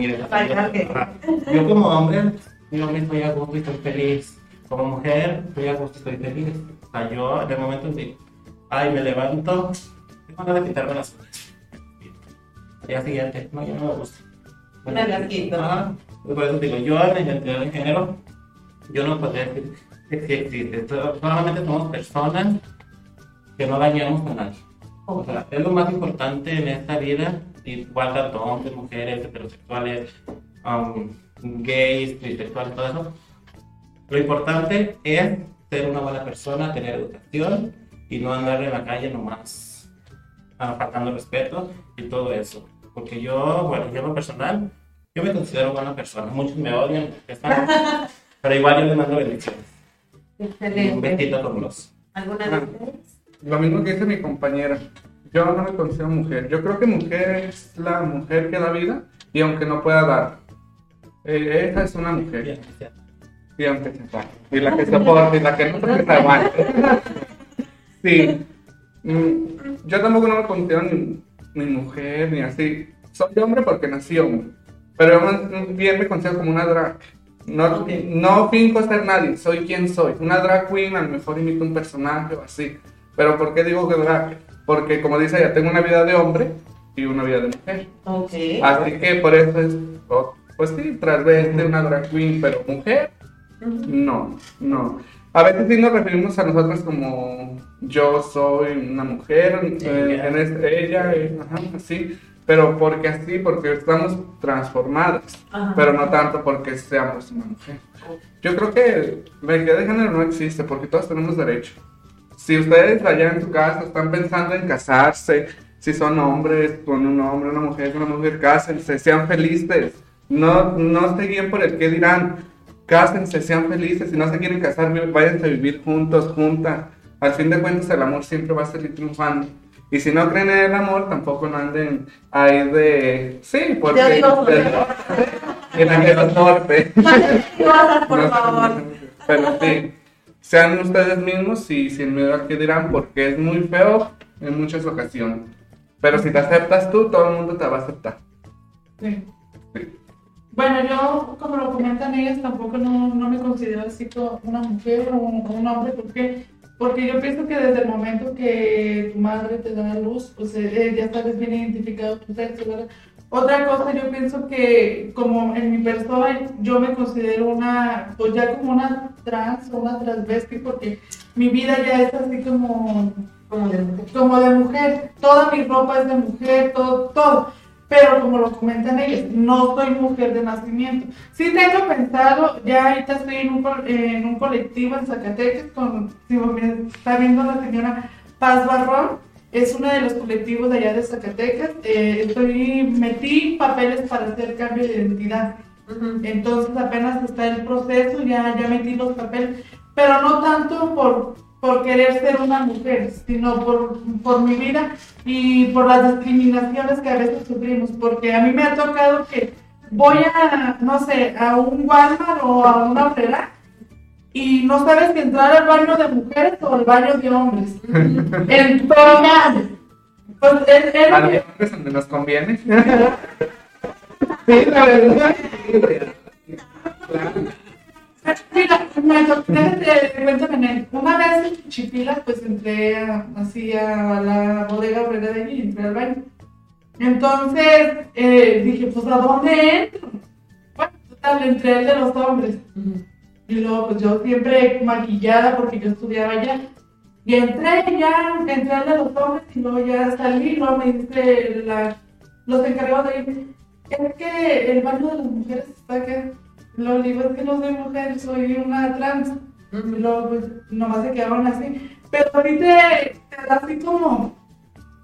que- Ajá. Yo como hombre, yo me estoy a gusto y estoy feliz. Como mujer, estoy a gusto y estoy feliz. O sea, yo de momento digo, ay, me levanto, tengo ganas de quitarme las uñas. Al día siguiente, no, ya no me gusta. Quito. Ajá. Por eso digo, yo en la identidad de género, yo no podría decir que existe. Solamente somos personas que no dañamos a nadie. O sea, es lo más importante en esta vida, igual tanto hombres, mujeres, heterosexuales, um, gays, bisexuales, todo eso. Lo importante es ser una buena persona, tener educación y no andar en la calle nomás ah, faltando respeto y todo eso. Porque yo, bueno, yo en lo personal, yo me considero buena persona. Muchos me odian, están- [laughs] pero igual yo les mando bendiciones. Un Excelente. besito con los. ¿Alguna de ustedes? Lo mismo que dice mi compañera. Yo no me considero mujer. Yo creo que mujer es la mujer que da vida y aunque no pueda dar. eh, esa es una mujer. Y aunque se va. Y la que soporta y la que no se aguante. Sí. Mm, Yo tampoco no me considero ni, ni mujer ni así. Soy hombre porque nací hombre. Pero bien me considero como una drag. No, no finco ser nadie, soy quien soy. Una drag queen a lo mejor imita un personaje o así. Pero ¿por qué digo que drag? Porque como dice ella, tengo una vida de hombre y una vida de mujer. Ok. Así que por eso es, oh, pues sí, transveste una drag queen, pero mujer, no, no. A veces sí nos referimos a nosotros como yo soy una mujer, eh, Ella. en este- ella, eh, ajá, así, pero porque así, porque estamos transformadas, Ajá. pero no tanto porque seamos una mujer. Yo creo que la equidad de género no existe porque todos tenemos derecho. Si ustedes allá en su casa están pensando en casarse, si son hombres con un hombre, una mujer con una mujer, cásense, sean felices. No, no se guíen por el que dirán. Cásense, sean felices. Si no se quieren casar, váyanse a vivir juntos, juntas. Al fin de cuentas, el amor siempre va a seguir triunfando. Y si no creen en el amor, tampoco no anden ahí de. Sí, porque. Te digo, [laughs] en el norte. por No, favor. Pero sí, sean ustedes mismos y sin miedo a qué dirán, porque es muy feo en muchas ocasiones. Pero si te aceptas tú, todo el mundo te va a aceptar. Sí. Bueno, yo, como lo comentan ellas, tampoco no, no me considero así como una mujer o un, un hombre, ¿por qué? Porque yo pienso que desde el momento que tu madre te da a luz, pues eh, eh, ya sabes bien identificado tu sexo, ¿verdad? Otra cosa, yo pienso que como en mi persona, yo me considero una, pues ya como una trans o una transvesti, porque mi vida ya es así como Como de como de mujer, toda mi ropa es de mujer, todo, todo. Pero como lo comentan ellos, no soy mujer de nacimiento. Sí tengo pensado, ya ahorita estoy en un, en un colectivo en Zacatecas, con, si me está viendo la señora Paz Barrón, es uno de los colectivos de allá de Zacatecas. Eh, estoy, metí papeles para hacer cambio de identidad. Entonces apenas está el proceso, ya, ya metí los papeles, pero no tanto por, por querer ser una mujer, sino por, por mi vida y por las discriminaciones que a veces sufrimos, porque a mí me ha tocado que voy a, no sé, a un Walmart o a una obrera y no sabes si entrar al baño de mujeres o al baño de hombres. [laughs] Entonces, pues es, es A que- los hombres donde nos conviene. [laughs] sí, la verdad. Una vez en Chipila, pues entré a- así a la bodega obrera de allí y entré al baño. Entonces eh, dije, pues ¿a dónde entro? Bueno, total, entré al de los hombres. Y luego, pues yo siempre maquillada porque yo estudiaba allá. Y entré ya, entré de los hombres y luego ya salí, luego me dice la, los encargados de ahí, es que el baño de las mujeres está acá. Luego le digo, es que no soy mujer, soy una trans. Y luego, pues, nomás se quedaron así. Pero ahorita te da así como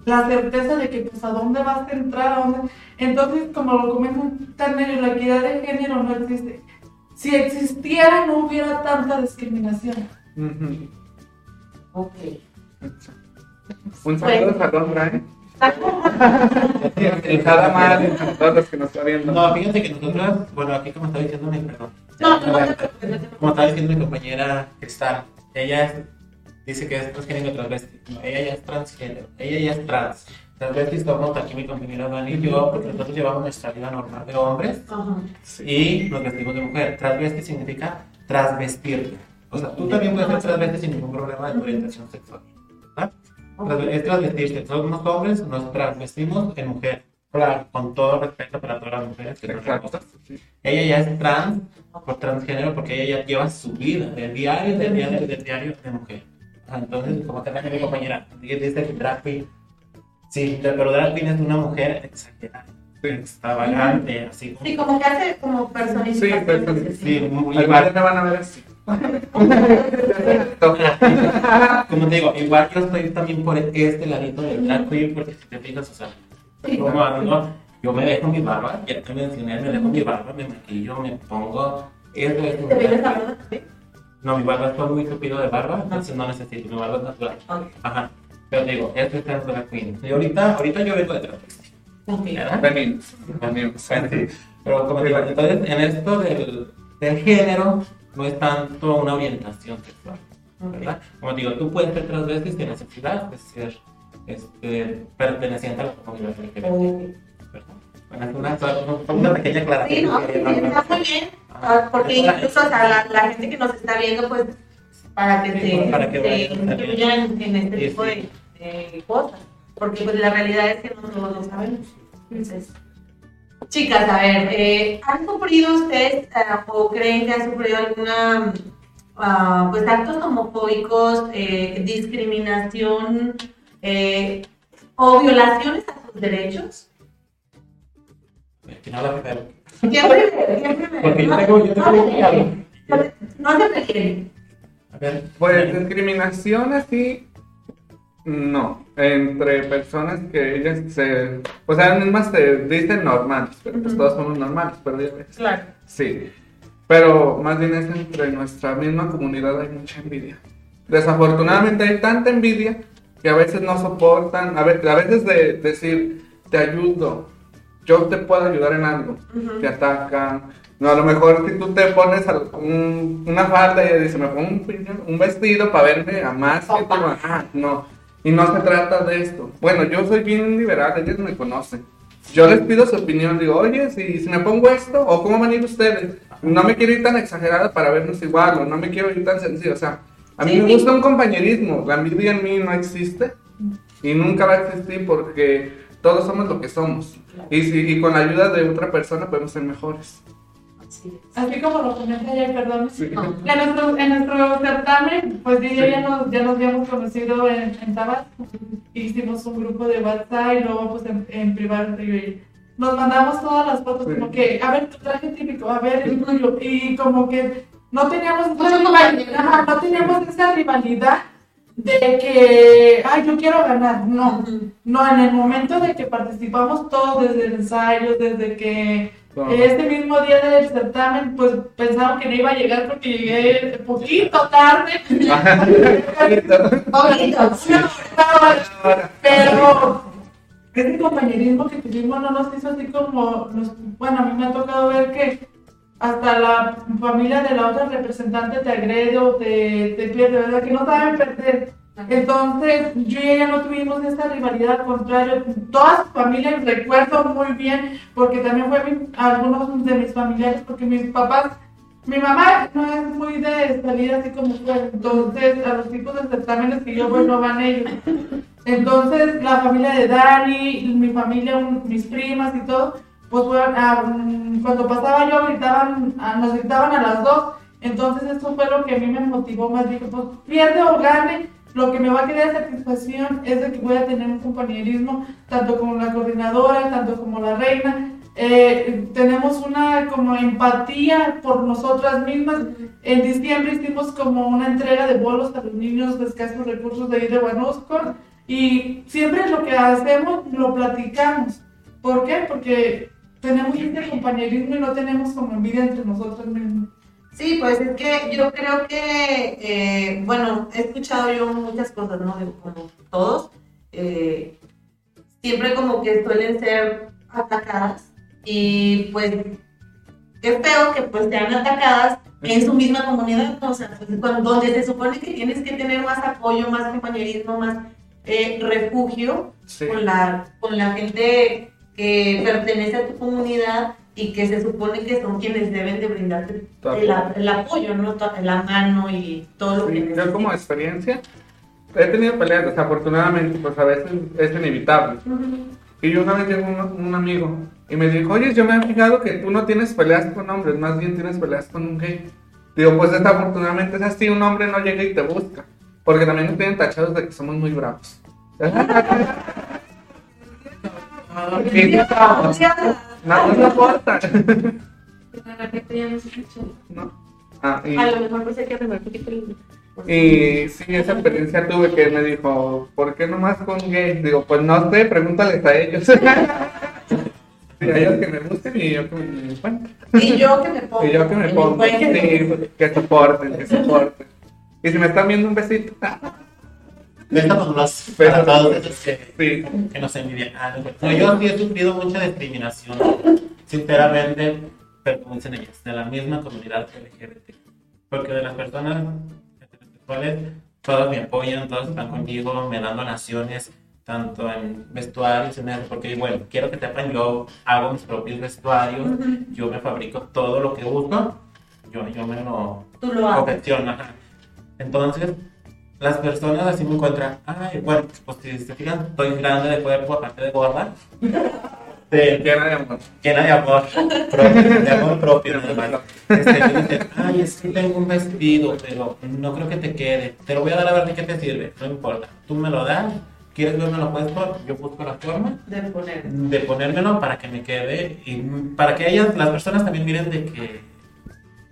la certeza de que, pues, a dónde vas a entrar, a dónde... Entonces, como lo comentan la equidad de género no existe. Si existiera, no hubiera tanta discriminación. Ok. Un saludo a Londra, ¿eh? Y nada mal todos los que nos están viendo. No, fíjense que nosotros, bueno, aquí como estaba diciendo mi perdón. No, no. Como estaba diciendo mi compañera Cristal, ella es- dice que es transgénero transvesti. No, ella ya es transgénero, ella ya es trans. Transvesti somos aquí mi compañera Dani y yo, porque nosotros llevamos nuestra vida normal de hombres Ajá. y nos vestimos de mujer. Transvesti significa transvestirte. O sea, tú también puedes ser transvesti sin ningún problema de tu orientación sexual. ¿verdad? Transve- Es transvestirse. Somos hombres, nos transvestimos en mujer. Claro, con todo respeto para todas las mujeres que son Exacto. hermosas. Ella ya es trans por transgénero porque ella ya lleva su vida del diario, del diario, del diario de mujer. Entonces, como te dice mi compañera, ella dice que drag queen. Sí, pero drag queen es una mujer exagerada, Sí. extravagante, así como. Sí, como que hace como personificación. Sí, personificación. Sí, muy Al igual. me van a ver así. [laughs] Como te digo, igual yo estoy también por este ladito del drag queen, porque si te fijas, o sea, Sí. como ando, yo me dejo mi barba, ya te mencioné, me dejo mi barba, me maquillo, me pongo. Es un ¿Te vienes drag hablando también? No, mi barba está muy tupido de barba, entonces no necesito, mi barba es natural. Ajá. Pero te digo, esto es drag queen. Y ahorita, ahorita yo vengo de. ¿verdad? Venimos. Venimos. Pero como digo, entonces en esto del, del género no es tanto una orientación sexual, ¿verdad? Como te digo, tú puedes ser transvesti sin necesidad de ser este, perteneciente a la comunidad LGBT. ¿verdad? Bueno, es una, una pequeña aclaración. Sí, no, sí, está muy bien. Ah, Porque incluso o sea, la, la gente que nos está viendo, pues, para que Sí, se, para que se incluyan en este Sí, tipo de, de cosas. Porque pues la realidad es que no todos lo sabemos. Entonces, chicas, a ver, eh, ¿han sufrido ustedes ah, o creen que han sufrido alguna, ah, pues, actos homofóbicos, eh, discriminación eh, o violaciones a sus derechos? ¿Quién habla primero? Siempre, siempre. Porque yo tengo- yo tengo no, que no se prefieren. Pues discriminación así, no. Entre personas que ellas se. O sea, mismas se dicen normales, pero pues todos somos normales, pero. Claro. Sí. Pero más bien es entre nuestra misma comunidad hay mucha envidia. Desafortunadamente hay tanta envidia que a veces no soportan, a veces, a veces de decir, te ayudo, yo te puedo ayudar en algo, te atacan. No, a lo mejor si tú te pones un- una falda y dice, me pongo un, un vestido para verme a más. que tú". Ah, no. Y no se trata de esto. Bueno, yo soy bien liberal, ellos me conocen. Yo les pido su opinión, digo, oye, si, si me pongo esto, o cómo van a ir ustedes. No me quiero ir tan exagerada para vernos igual, o no me quiero ir tan sencillo. O sea, a mí Sí, me sí. gusta un compañerismo. La envidia en mí no existe y nunca va a existir porque todos somos lo que somos. Y, si, y con la ayuda de otra persona podemos ser mejores. Así como lo comenté ayer, perdón. Sí. No. En nuestro, en nuestro certamen, pues sí, ya nos, ya nos habíamos conocido en, en Tabasco. Hicimos un grupo de WhatsApp y luego pues en, en privado nos mandamos todas las fotos Sí. como que, a ver tu traje típico, a ver el tuyo. Y como que no teníamos, Pues, esa no, rivalidad, no teníamos esa rivalidad de que, ay, yo quiero ganar. No, no, en el momento de que participamos todos, desde el ensayo, desde que Todo. este mismo día del certamen, pues pensaron que no iba a llegar porque llegué poquito tarde. Poquitos. Pero ese compañerismo que tuvimos no nos hizo así como, nos- bueno, a mí me ha tocado ver que hasta la familia de la otra representante te agrede o te, te pierde, ¿verdad? Que no saben perder. Entonces, yo y ella no tuvimos esa rivalidad, al contrario, todas sus familias recuerdo muy bien, porque también fue mi- algunos de mis familiares, porque mis papás, mi mamá no es muy de salir así como fue, entonces a los tipos de certámenes que yo voy no van ellos. Entonces, la familia de Dani, mi familia, un- mis primas y todo, pues fueron a- cuando pasaba yo gritaban, a- nos gritaban a las dos. Entonces, eso fue lo que a mí me motivó más. Dije, pues pierde o gane, lo que me va a quedar satisfacción es de que voy a tener un compañerismo, tanto como la coordinadora, tanto como la reina. Eh, tenemos una como empatía por nosotras mismas. En diciembre hicimos como una entrega de bolos a los niños de escasos recursos de ahí de Guanusco y siempre lo que hacemos lo platicamos. ¿Por qué? Porque tenemos este compañerismo y no tenemos como envidia entre nosotros mismos. Sí, pues es que yo creo que, eh, bueno, he escuchado yo muchas cosas, ¿no? Como todos, eh, siempre como que suelen ser atacadas y pues qué feo que pues sean atacadas en su misma comunidad, ¿no? o sea, pues, cuando- donde se supone que tienes que tener más apoyo, más compañerismo, más eh, refugio Sí. con la, con la gente que pertenece a tu comunidad y que se supone que son quienes deben de brindarte el, apoyo. el apoyo, ¿no? La mano y todo lo que necesitas. yo como experiencia he tenido peleas, desafortunadamente, pues a veces es inevitable. Y yo una vez llegó un, un amigo y me dijo, oye, yo me he fijado que tú no tienes peleas con hombres, más bien tienes peleas con un gay. Digo, pues desafortunadamente es así, un hombre no llega y te busca. Porque también nos tienen tachados de que somos muy bravos. [laughs] [laughs] Estamos. No, [laughs] no importa. No. Ah, y- A lo mejor pues hay que arreglar un poquito el... Y sí, esa experiencia tuve que me dijo, ¿por qué nomás con gays? Digo, pues no sé, pregúntales a ellos. [laughs] Sí, a ellos que me busquen y yo que me encuentren. Y yo que me pongo. [laughs] Y yo que me pongo. Sí, que soporten, que soporten. Y si me están viendo un besito. Déjanos todos esos que, que nos envidian. Ah, no, yo sí he sufrido mucha discriminación, sinceramente, dicen ellas, de la misma comunidad LGBT. Porque de las personas heterosexuales, todas me apoyan, todas están conmigo, me dan donaciones, tanto en vestuarios, en eso, porque bueno, quiero que sepan, yo hago mis propios vestuarios, yo me fabrico todo lo que uso, yo, yo me lo Tú lo haces. Entonces, las personas así me encuentran, ay, bueno, pues si se fijan, estoy grande de cuerpo, aparte de gorda, [laughs] de, Llena de amor. llena de amor propio, de amor propio más. Este, me dicen, ay, es que tengo un vestido, pero no creo que te quede. Te lo voy a dar a ver de qué te sirve, no importa. Tú me lo das, quieres verme lo puesto, yo busco la forma De poner. de ponérmelo para que me quede y para que ellas, las personas también miren de que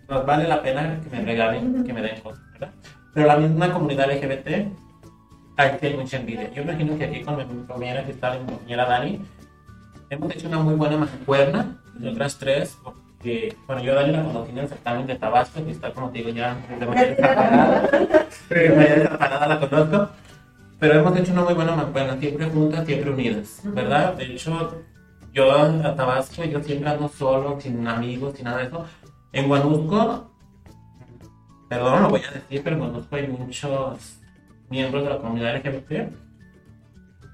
nos vale la pena que me regalen, que me den cosas, ¿verdad? Pero la misma comunidad LGBT, sí hay mucha envidia. Yo imagino que aquí con mi compañera que está, mi compañera Dani, hemos hecho una muy buena mancuerna, nosotras tres, porque, bueno, yo a Dani la conocí en el certamen de Tabasco, que está, como te digo, ya de manera [laughs] separada. De manera separada la conozco. Pero hemos hecho una muy buena mancuerna, siempre juntas, siempre unidas, ¿verdad? De hecho, yo a Tabasco, yo siempre ando solo, sin amigos, sin nada de eso. En Guanusco, perdón, lo voy a decir, pero Guanusco hay muchos miembros de la comunidad LGBT.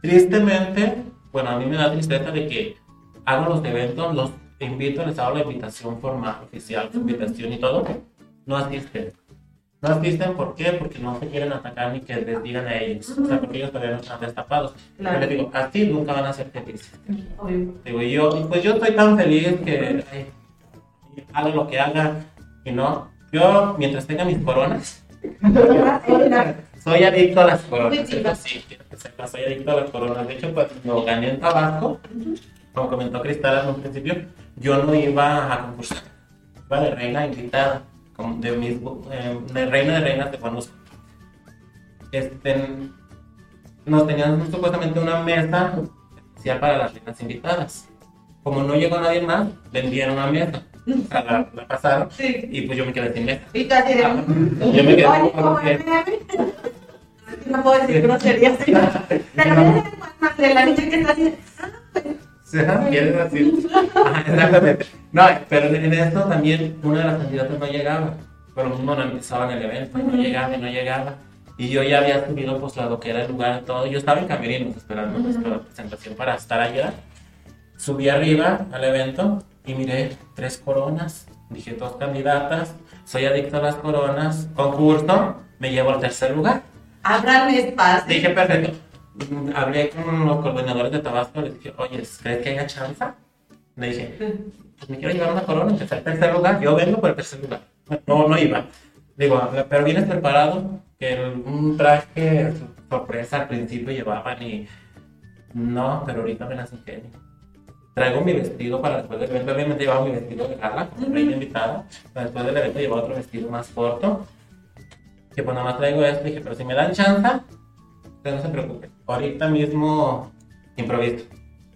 Tristemente, bueno, a mí me da tristeza de que hago los eventos, los invito, les hago la invitación formal, oficial, su invitación y todo, no asisten. No asisten, ¿por qué? Porque no se quieren atacar ni que les digan a ellos. O sea, porque ellos todavía no están destapados. Claro. Yo les digo, así nunca van a ser felices. Obvio. Digo, yo, pues yo estoy tan feliz que ay, haga lo que haga y no. Yo, mientras tenga mis coronas, soy adicto a las coronas. Eso sí, soy adicto a las coronas. De hecho, cuando gané en Tabasco, como comentó Cristal en un principio, yo no iba a concursar. Iba de reina invitada, como de mis, eh, de reina de reinas de Juanusco. Este, nos tenían supuestamente una mesa especial para las reinas invitadas. Como no llegó nadie más, vendieron una mesa. [laughs] Sea, la, la pasaron Sí. y pues yo me quedé sin mesa. Y así de. Ah, Yo me quedé Oye, como ¿cómo que- es, mami? No puedo decir groserías. [laughs] Pero de la niña que está así. ah, exactamente. No, pero en esto también una de las candidatas no llegaba. Pero mismo no empezaba en el evento, no llegaba y no llegaba. Y yo ya había subido pues a lo que era el lugar todo. Yo estaba en camerinos esperando pues, la presentación para estar allá. Subí arriba al evento y miré tres coronas. Dije dos candidatas. Soy adicto a las coronas. Concurso. Me llevo al tercer lugar. Ábrame espacio. Dije, perfecto. Mm, Hablé con los coordinadores de Tabasco, les dije, oye, ¿crees que haya chance? Le dije, pues me quiero llevar una corona, empezar el tercer lugar, yo vengo por el tercer lugar. No, no iba. Digo, pero vienes preparado, que un traje sorpresa al principio llevaban y no, pero ahorita me las ingenio. Traigo mi vestido para después del evento, obviamente llevaba mi vestido de gala, como reina invitada, pero después del evento llevaba otro vestido más corto, que pues nada más traigo esto, dije, pero si me dan chance, usted no se preocupe. Ahorita mismo improviso.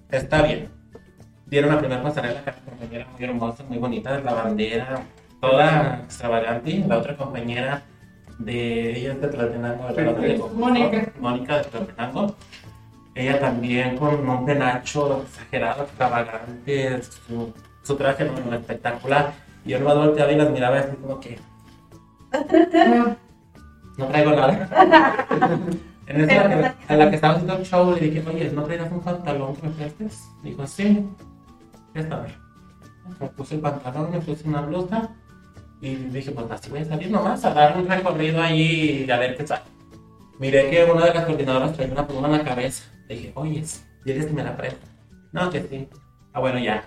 Está bien. Dieron la primera pasarela, que una compañera muy hermosa, muy bonita, la bandera, toda extravagante. La otra compañera de ella es de Tlatenango, sí. Mónica. Mónica de Tlatenango. Ella también con un penacho exagerado, extravagante, su, su traje no, espectacular. Y yo lo volteaba y las miraba así como que no traigo nada. [laughs] En esa, a la, que estaba haciendo el show le dije, oye, ¿no traerás un pantalón que me prestes? Dijo, sí. Esta vez. Me puse el pantalón, me puse una blusa y dije, pues así voy a salir nomás a dar un recorrido ahí y a ver qué sale. Miré que una de las coordinadoras traía una pluma en la cabeza. Le dije, oye, ¿quieres que me la preste? No, que sí. Ah, bueno, ya.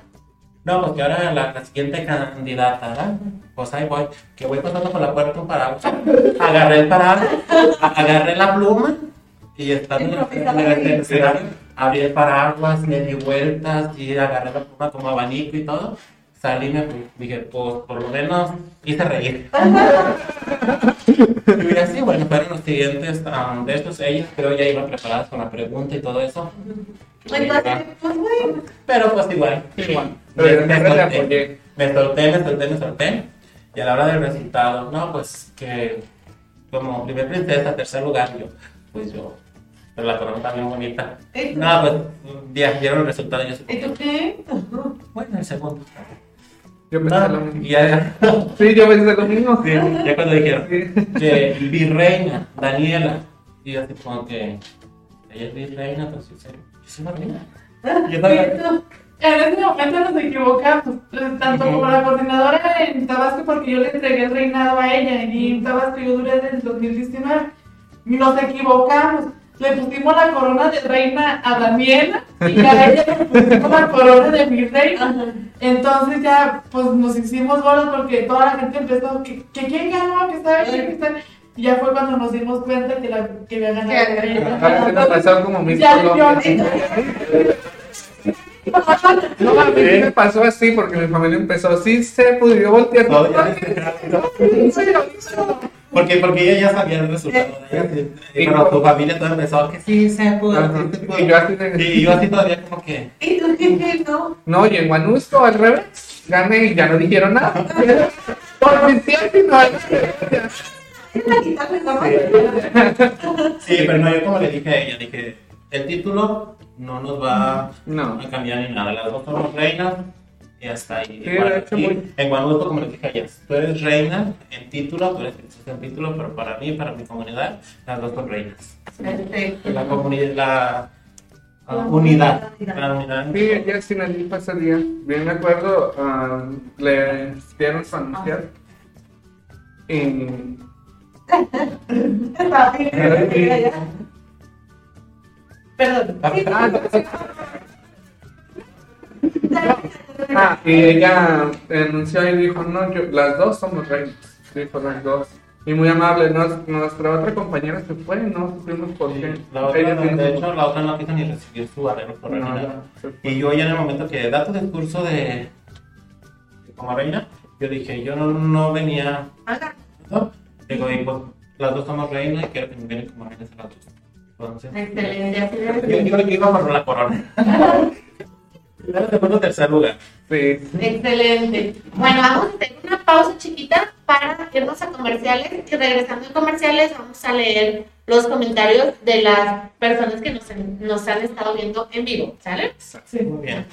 No, pues que ahora la, la siguiente candidata, ¿verdad? Pues ahí voy, que voy pasando por la puerta un paraguas. Agarré el paraguas, agarré la pluma y estando en el escenario, abrí el paraguas, le di vueltas y agarré la pluma como abanico y todo. Salí y me fui. Dije, pues por lo menos hice reír. [laughs] Y así, bueno, fueron los siguientes um, de estos. Ellos creo ya iban preparadas con la pregunta y todo eso. Entonces, pues bueno. Pero pues igual, igual. Pero Me, solté, me solté, me solté, me solté. Y a la hora del resultado, no, pues que como primer princesa, tercer lugar, yo, pues yo, pero la corona también bonita. No, pues ya dieron el resultado y yo ¿Y tú qué? bueno, el segundo. Yo pensé No, lo mismo. y ya, [laughs] Sí, yo pensé lo mismo. sí, ya cuando dijeron Sí. que virreina, Daniela, y yo así como que, ella es virreina, entonces yo soy una reina. [laughs] Yo también. En ese momento nos equivocamos, eh, tanto como la coordinadora en Tabasco, porque yo le entregué el reinado a ella, y en Tabasco yo duré desde el 2019. Y nos equivocamos. Le pusimos la corona de reina a Daniela y a ella le pusimos la corona de mi reina. Entonces ya pues nos hicimos bolas porque toda la gente empezó que, que quién ganó, que sabe quién, que sabe. Y ya fue cuando nos dimos cuenta que, la, que había ganado Que la reina. Nos pasó como Ya, yo- [laughs] No, a mí me pasó así porque mi familia empezó, sí se pudo voltear. No, ya Porque, porque ella ya sabía el resultado de ella. sí. Pero tu familia todo empezó que sí se pudo. Ajá. pudo. Y yo así Y yo así todavía como que. [laughs] ¿Y tú qué? No. No, y en Guanusco al revés, gané y ya no dijeron nada. [laughs] Por mi tiempo y no hay La quitarle ¿no? [laughs] Sí, pero no, yo como le dije a ella, dije, el título no nos va No. a cambiar ni nada. Las dos somos reinas y hasta ahí. Sí, Igual, y muy- En Guanajuato, como le dije a ella, tú eres reina en título, tú eres princesa en título, pero para mí, para mi comunidad, las dos son reinas. Perfecto. La comunidad, la ah, unidad. La unidad. Sí, me dijo ese día. Bien me acuerdo, ah, le dieron su anunciar. Y Está [laughs] bien. Perdón. Sí, [laughs] Ah, y ella anunció y dijo, no, yo, las dos somos reinas. Dijo las dos. Y muy amable, nos- nuestra otra compañera se fue, no supimos por qué. La otra, Ella no, tiene de su- hecho, la otra no quiso ni recibir su arreglo por No, reina. Y yo ya en el momento que da tu discurso de como reina, yo dije, yo no, no venía. ¿no? Digo, y pues las dos somos reinas y quiero que me vienen como reinas a las dos. Entonces, Excelente, así yo, yo, yo iba por la [laughs] corona. Primero, segundo, tercer lugar. Sí. Excelente. Bueno, vamos a hacer una pausa chiquita para irnos a comerciales y regresando a comerciales vamos a leer los comentarios de las personas que nos, nos han estado viendo en vivo, ¿sale? Sí. Muy bien.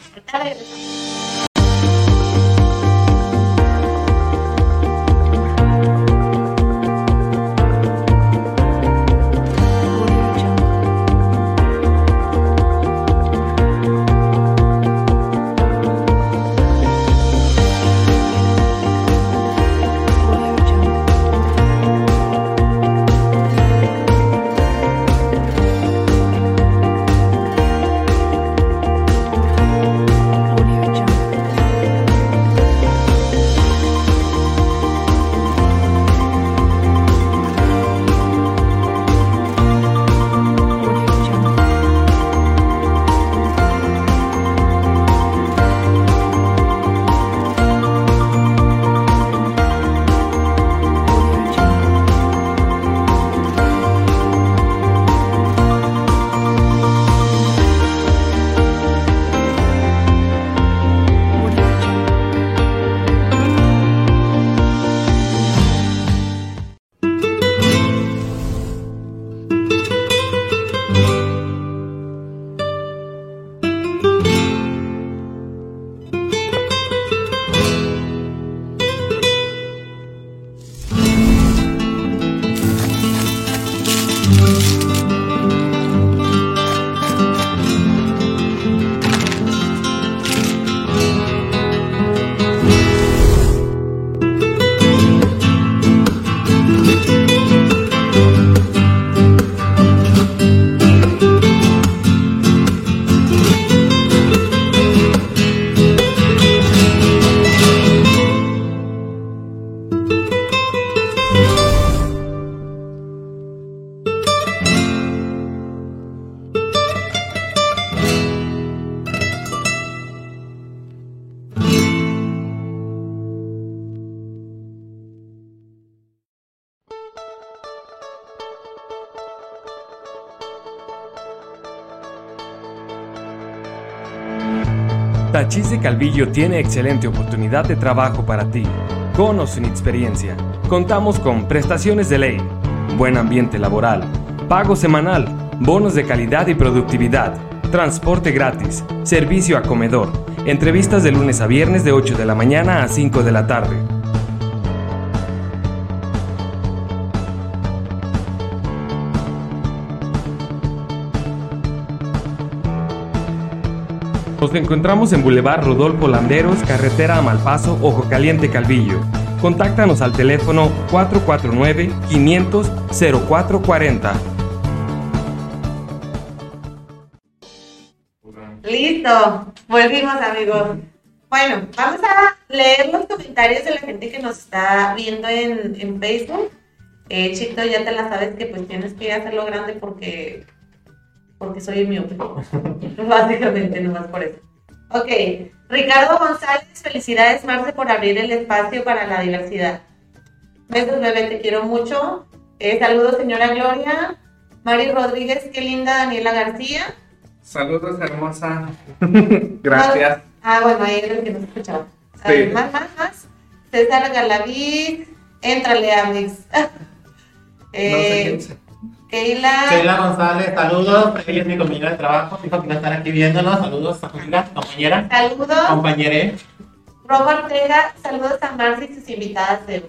Calvillo tiene excelente oportunidad de trabajo para ti. Con o sin experiencia, contamos con prestaciones de ley, buen ambiente laboral, pago semanal, bonos de calidad y productividad, transporte gratis, servicio a comedor, entrevistas de lunes a viernes de 8 de la mañana a 5 de la tarde. Nos encontramos en Boulevard Rodolfo Landeros, carretera Amalpaso, Ojo Caliente, Calvillo. Contáctanos al teléfono 449-500-0440. Listo, volvimos amigos. Bueno, vamos a leer los comentarios de la gente que nos está viendo en, en Facebook. Eh, Chito, ya te la sabes que pues tienes que hacerlo grande porque, porque soy miope. [laughs] Básicamente, nomás por eso. Ok, Ricardo González, felicidades Marce por abrir el espacio para la diversidad. Besos, bebé, te quiero mucho. Eh, saludos, señora Gloria. Mari Rodríguez, qué linda Daniela García. Saludos, hermosa. [laughs] Gracias. Ah, bueno, ahí era el que nos escuchaba. Ah, Sí. Más, más, más. César Galavid, éntrale, Amix. [laughs] No sé Keila, González, saludos. Ella es mi compañera de trabajo. Dijo que no están aquí viéndonos. Saludos, amiga, compañera, saludos. compañeré. Robo Ortega, saludos a Marcia y sus invitadas de hoy.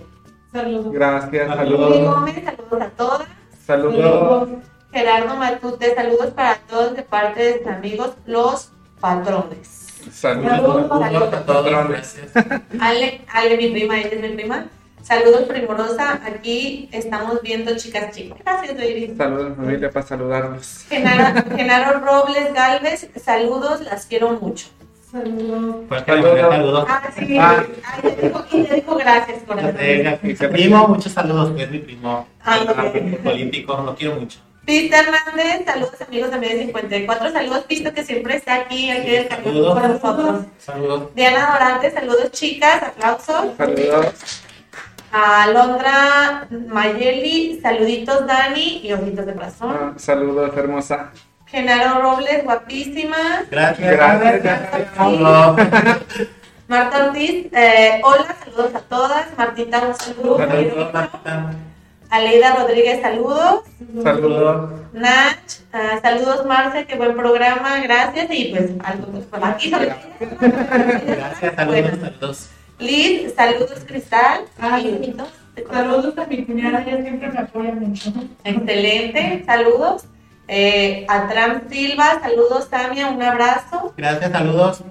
Saludos. Gracias, Saludos. Saludos. Gómez, saludos a todas. Saludos. Gerardo Matute, saludos para todos de parte de sus amigos, los patrones. Saludos. Saludos a todos. Gracias. Ale, Ale, mi prima, ella es mi prima. Saludos, primorosa. Aquí estamos viendo chicas chicas. Gracias, baby. Saludos, familia, para saludarlos. Genaro, Genaro Robles Galvez, saludos, las quiero mucho. Saludos. Saludos. saludos. Ah, sí. Ah. Ay, le dijo, y le dijo gracias, corazón. Mi primo, muchos saludos, que es mi primo. Ah, ok. Ah, político, lo quiero mucho. Pista Hernández, saludos amigos de Medio 54. Saludos, Pisto, que siempre está aquí, aquí del Saludos. con nosotros. Saludos. Diana Dorante, saludos chicas, aplausos. Saludos. A Alondra Mayeli, saluditos Dani y ojitos de corazón. Ah, saludos, hermosa. Genaro Robles, guapísima. Gracias. Gracias, gracias. Saludos. Marta Ortiz, eh, hola, saludos a todas. Martita, un saludo. Saludos, Marta. Aleida Rodríguez, saludos. Saludos. Nach, ah, saludos Marce, qué buen programa, gracias. Y pues algo pues, por aquí. Gracias, saludos, Bueno, saludos. Liz, saludos Cristal. Ah. Saludos a mi cuñada, ella siempre me apoya mucho. Excelente, saludos. Eh, a Tram Silva, saludos Tamia, un abrazo. Gracias, saludos.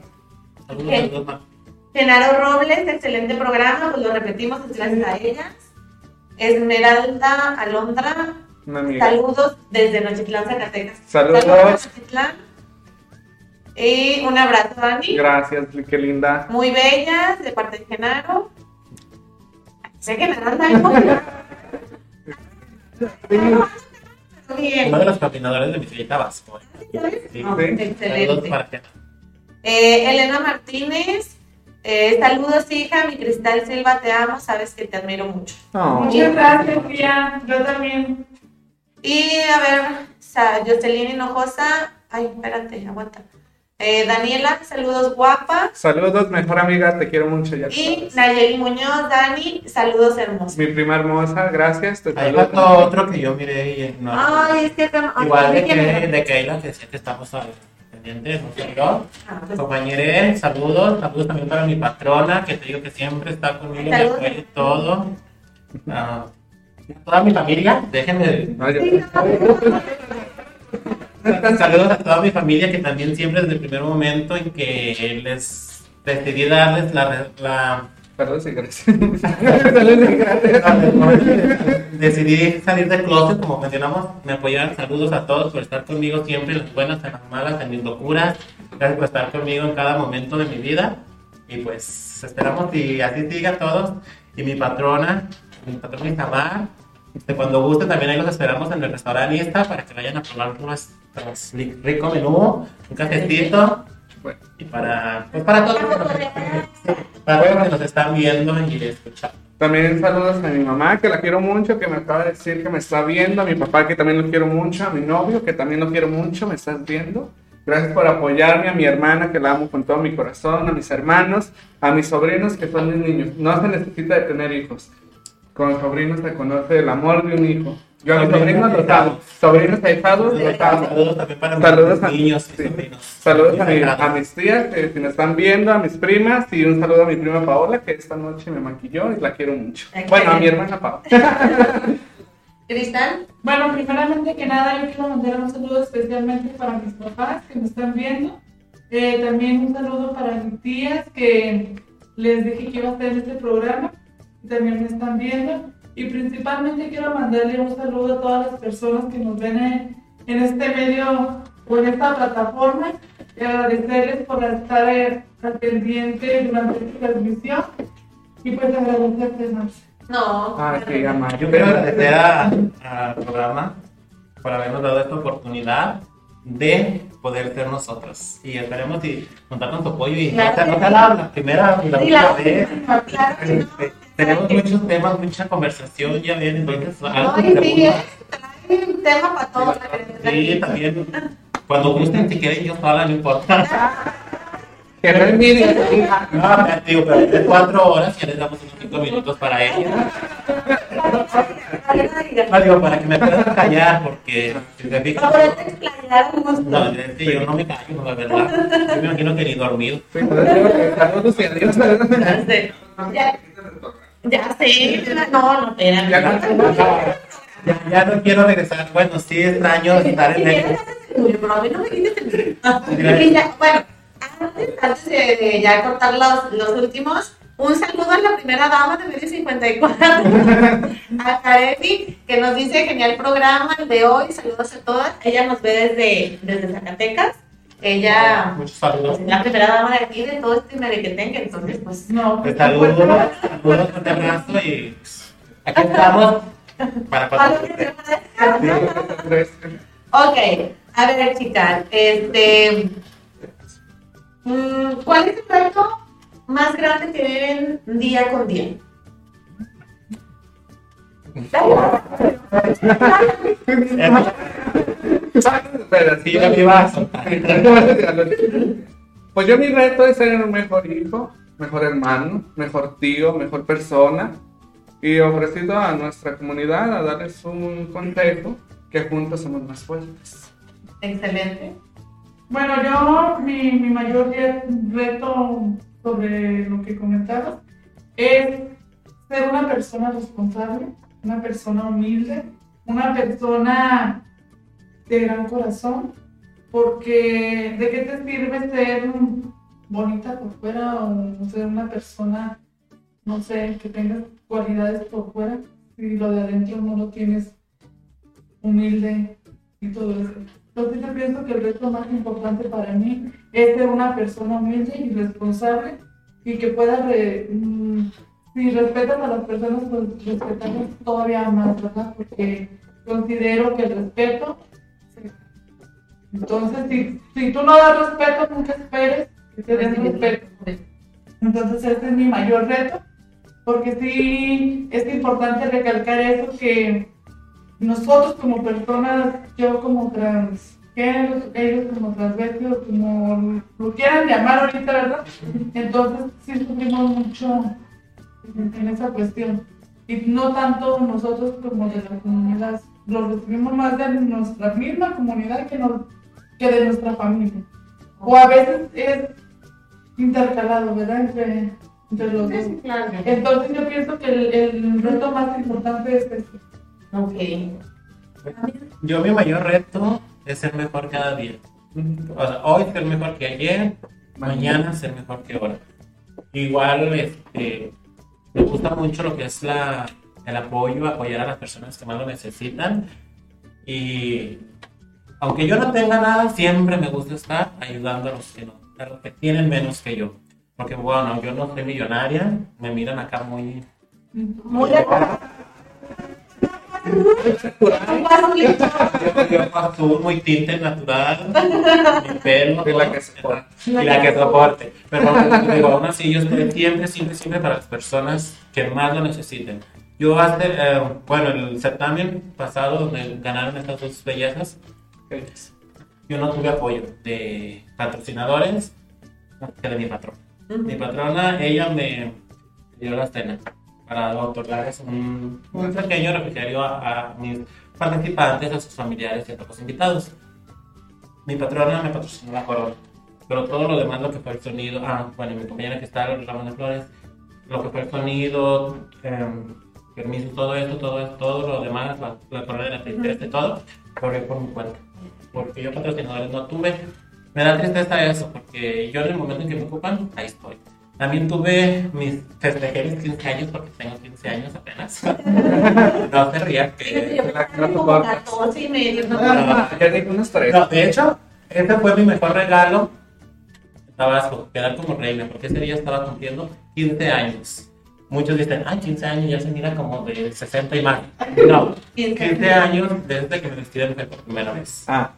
Saludos, saludos. Genaro Robles, excelente programa, pues lo repetimos, gracias a ellas. Esmeralda Alondra, saludos desde Nochitlán, Zacatecas. Saludos. a Nochitlán. Y un abrazo, Dani. Gracias, qué linda. Muy bellas, de parte de Genaro. Sé que bien motivado. Bien. Uno de los coordinadores de Bicicleta Vasco. Sí. Ah, Sí. Excelente. Eh, Elena Martínez, eh, saludos hija, mi Cristal Silva, te amo, sabes que te admiro mucho. No. Muchas gracias, tía. Yo también. Y a ver, sa- Jocelyn Hinojosa, ay, espérate, aguanta. Eh, Daniela, saludos guapa. Saludos, mejor amiga, te quiero mucho. Ya Y. Nayeli Muñoz, Dani, saludos hermosos. Mi prima hermosa, gracias. Te Ahí faltó otro que yo miré y no. Ay, es que Igual de, ¿de quién que, de Keila, que decía que estamos al pendiente, no sé yo. Ah, pues, Compañere, saludos, saludos también para mi patrona, que te digo que siempre está conmigo, me Saludos. apoya en todo. Ah, toda mi familia, déjenme. No, ya- sí, no, [laughs] Saludos a toda mi familia que también siempre desde el primer momento en que les decidí darles la, la Perdón, gracias. [laughs] decidí salir del closet, como mencionamos, me apoyaron. Saludos a todos por estar conmigo siempre, en las buenas, en las malas, en mis locuras. Gracias por estar conmigo en cada momento de mi vida. Y pues esperamos y así siga todos. Y mi patrona, mi patrona Isamar, este, cuando guste también ahí los esperamos en el restaurante Ista para que vayan a probar nuestro rico menú, un cafecito. Bueno. Y para, pues para todos, los que nos- para todos los que nos están viendo y escuchando. También saludos a mi mamá, que la quiero mucho, que me acaba de decir que me está viendo, a mi papá, que también lo quiero mucho, a mi novio, que también lo quiero mucho, me estás viendo. Gracias por apoyarme, a mi hermana, que la amo con todo mi corazón, a mis hermanos, a mis sobrinos, que son mis niños. No se necesita de tener hijos. Con sobrinos se conoce el amor de un hijo. Yo a mis sobrinos los amo. Sobrinos ahijados los amo. Saludos también para Saludos mis niños y sobrinos. Saludos a, mi- Sagrados. a mis tías que si me están viendo, a mis primas y un saludo a mi prima Paola que esta noche me maquilló y la quiero mucho. Bueno, a mi hermana Paola. [laughs] Cristal, Bueno, primeramente que nada, yo quiero mandar un saludo especialmente para mis papás que me están viendo. Eh, también un saludo para mis tías que les dije que iba a en este programa. y También me están viendo. Y principalmente quiero mandarle un saludo a todas las personas que nos ven en, en este medio o en esta plataforma y agradecerles por estar eh, al pendiente durante esta transmisión y pues agradecerte más. No. Ah, sí, ama. Yo quiero agradecer a- al programa por habernos dado esta oportunidad de poder ser nosotros. Y esperemos y contar con tu apoyo. Y no Claro sea la, la primera la Sí, última la vez. última, claro tenemos muchos temas, mucha conversación, ya ven, entonces algo Ay, que sí, es trae un tema para todos. Sí, también. Cuando gusten, si quieren, yo sola, no importa. Que no envidia. No, digo, pero de cuatro horas ya les damos unos cinco minutos para ella. No, digo, para que me puedan callar, porque si te fijas. No, es que yo no me callo, la verdad. Yo me imagino que ni dormido. Sí, pues, digo que Saludos y adiós. Ya. Ya, sé. No, no, espérame. Ya no- Ya, ya no quiero regresar. Bueno, sí extraño estar en el. Bueno, antes, antes de, de ya cortar los, los últimos, un saludo a la primera dama de Medio 54, a Karemi, que nos dice genial programa el de hoy. Saludos a todas. Ella nos ve desde, desde Zacatecas. Ella saludos. pues, es la primera dama de aquí, de todo este merequetengue, entonces, pues. No, pues, saludo, saludos, un abrazo y pues, aquí estamos para pasar. Ok, a ver, chicas, este. mm, ¿Cuál es el reto más grande que viven día con día? Pero Sí, yo me iba a soltar. Pues yo mi reto es ser un mejor hijo, mejor hermano, mejor tío, mejor persona y ofrecido a nuestra comunidad a darles un consejo que juntos somos más fuertes. Excelente. Bueno, yo, mi, mi mayor re- reto sobre lo que comentabas es ser una persona responsable, una persona humilde, una persona de gran corazón, porque ¿de qué te sirve ser bonita por fuera o ser una persona, no sé, que tenga cualidades por fuera si lo de adentro no lo tienes humilde y todo eso? Entonces yo pienso que el reto más importante para mí es ser una persona humilde y responsable y que pueda, re- mm, si respetas a las personas, pues respetarlas todavía más, ¿verdad? Porque considero que el respeto, entonces si, si tú no das respeto, nunca esperes que te den respeto. Entonces ese es mi mayor reto, porque sí es importante recalcar eso que nosotros como personas, yo como transgénero, ellos como transvestidos, como lo quieran llamar ahorita, ¿verdad? Entonces sí sufrimos mucho en, esa cuestión. Y no tanto nosotros como de la comunidad, lo recibimos más de nuestra misma comunidad que, nos- que de nuestra familia. O a veces es intercalado, ¿verdad? Entre, entre los dos. Sí, claro. Entonces yo pienso que el, el reto más importante es este. Ok. Yo mi mayor reto es ser mejor cada día. O sea, hoy ser mejor que ayer, mañana ser mejor que ahora. Igual, este, me gusta mucho lo que es la, el apoyo, apoyar a las personas que más lo necesitan. Y aunque yo no tenga nada, siempre me gusta estar ayudando a los que, no, que tienen menos que yo. Porque bueno, yo no soy millonaria, me miran acá muy... Muy de Yo azul, muy tinte natural, mi pelo, De la que soporta. y la que soporte. Pero digo, aún así, yo estoy siempre, siempre, siempre para las personas que más lo necesiten. Yo hace, eh, bueno, el certamen pasado donde ganaron estas dos bellezas, yo no tuve apoyo de patrocinadores que de mi patrón. Mi patrona, ella me dio la cena para otorgarles un, un pequeño refrigerio a, a mis participantes, a sus familiares y a todos los invitados. Mi patrona me patrocinó la corona, pero todo lo demás, lo que fue el sonido, ah, bueno, mi compañera que está, Ramón de Flores, lo que fue el sonido, em, permiso, todo esto, todo esto, todo lo demás, la, la corona de la tristeza y todo, corrió por mi cuenta. Porque yo patrocinadores no tuve me da tristeza eso, porque yo en el momento en que me ocupan, ahí estoy. También tuve mis, festejé mis 15 años porque tengo 15 años apenas. [laughs] no se rían que... Yo la- creo que la como torta. 14 y medio, ¿no? Ah, unos tres. No, de hecho, ese fue mi mejor regalo Tabasco, quedar como reina, porque ese día estaba cumpliendo 15 años. Muchos dicen, ay, 15 años ya se mira como de 60 y más. No, 15 años desde que me vestí de mujer por primera vez. Ah.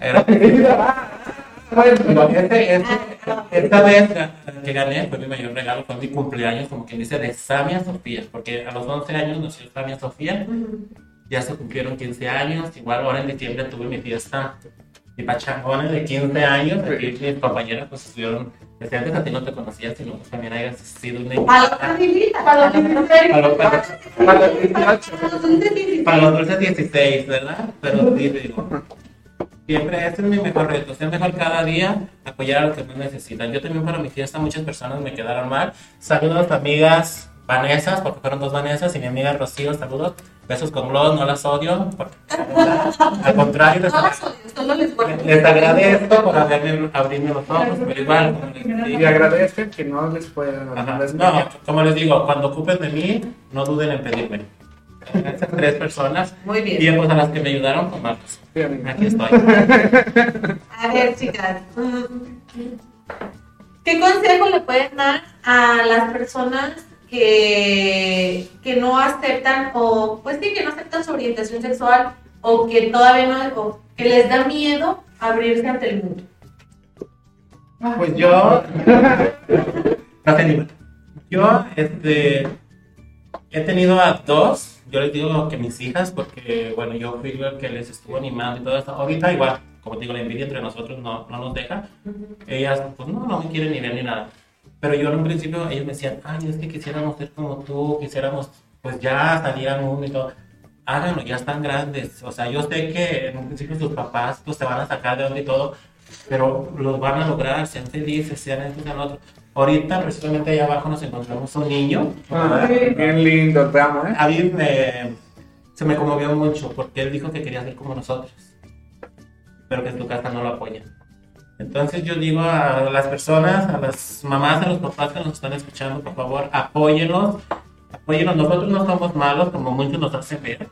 Era- [laughs] Pero ese, ese, esta vez que gané fue mi mayor regalo, fue mi cumpleaños, como quien dice, de Samia Sofía, porque a los 11 años nació Samia Sofía, ya se cumplieron 15 años, igual ahora en diciembre tuve mi fiesta, mi pachangona de 15 años, aquí mis compañeras pues estuvieron, desde antes a ti no te conocía, sino pues también hayas sido una Para los invitada. invita. Para los 16. Para los- para- Para los 18. Para los 16. Para los dulces 16, ¿verdad? Pero sí, digo, siempre ese es mi mejor reto, ser mejor cada día, apoyar a los que más necesitan. Yo también para mi fiesta muchas personas me quedaron mal. Saludos amigas Vanesas, porque fueron dos Vanesas, y mi amiga Rocío, saludos. Besos con globos, no las odio. porque- [laughs] al contrario, les, les agradezco por haberme, abrirme los ojos, pero igual, como les Y digo, agradezcan que no les puedan No, como les digo, cuando ocupen de mí, no duden en pedirme. [laughs] Tres personas. Muy bien. Y pues a las que me ayudaron, con Marcos. Sí, amiga. Aquí estoy. [laughs] A ver, chicas. mm, ¿Qué consejo le pueden dar a las personas que, que no aceptan o, pues sí, que no aceptan su orientación sexual o que todavía no, o que les da miedo abrirse ante el mundo? Pues yo. [laughs] No Yo, este. He tenido a dos. Yo les digo que mis hijas, porque, bueno, yo fui el que les estuvo animando y todo eso. Ahorita, igual, como te digo, la envidia entre nosotros no, no nos deja. Ellas, pues no, no me quieren ni ver ni nada. Pero yo en un principio, ellos me decían, ay, es que quisiéramos ser como tú, quisiéramos, pues ya salir al mundo y todo. Háganlo, ya están grandes. O sea, yo sé que en un principio sus papás, pues se van a sacar de onda y todo, pero los van a lograr, sean felices, sean esto, sean otro. Ahorita, precisamente allá abajo, nos encontramos un niño. Ah, bien lindo, te amo, ¿eh? A mí me, se me conmovió mucho porque él dijo que quería ser como nosotros, pero que en su casa no lo apoyan. Entonces yo digo a las personas, a las mamás, a los papás que nos están escuchando, por favor, apóyenlos, apóyenlos. Nosotros no somos malos como muchos nos hacen ver,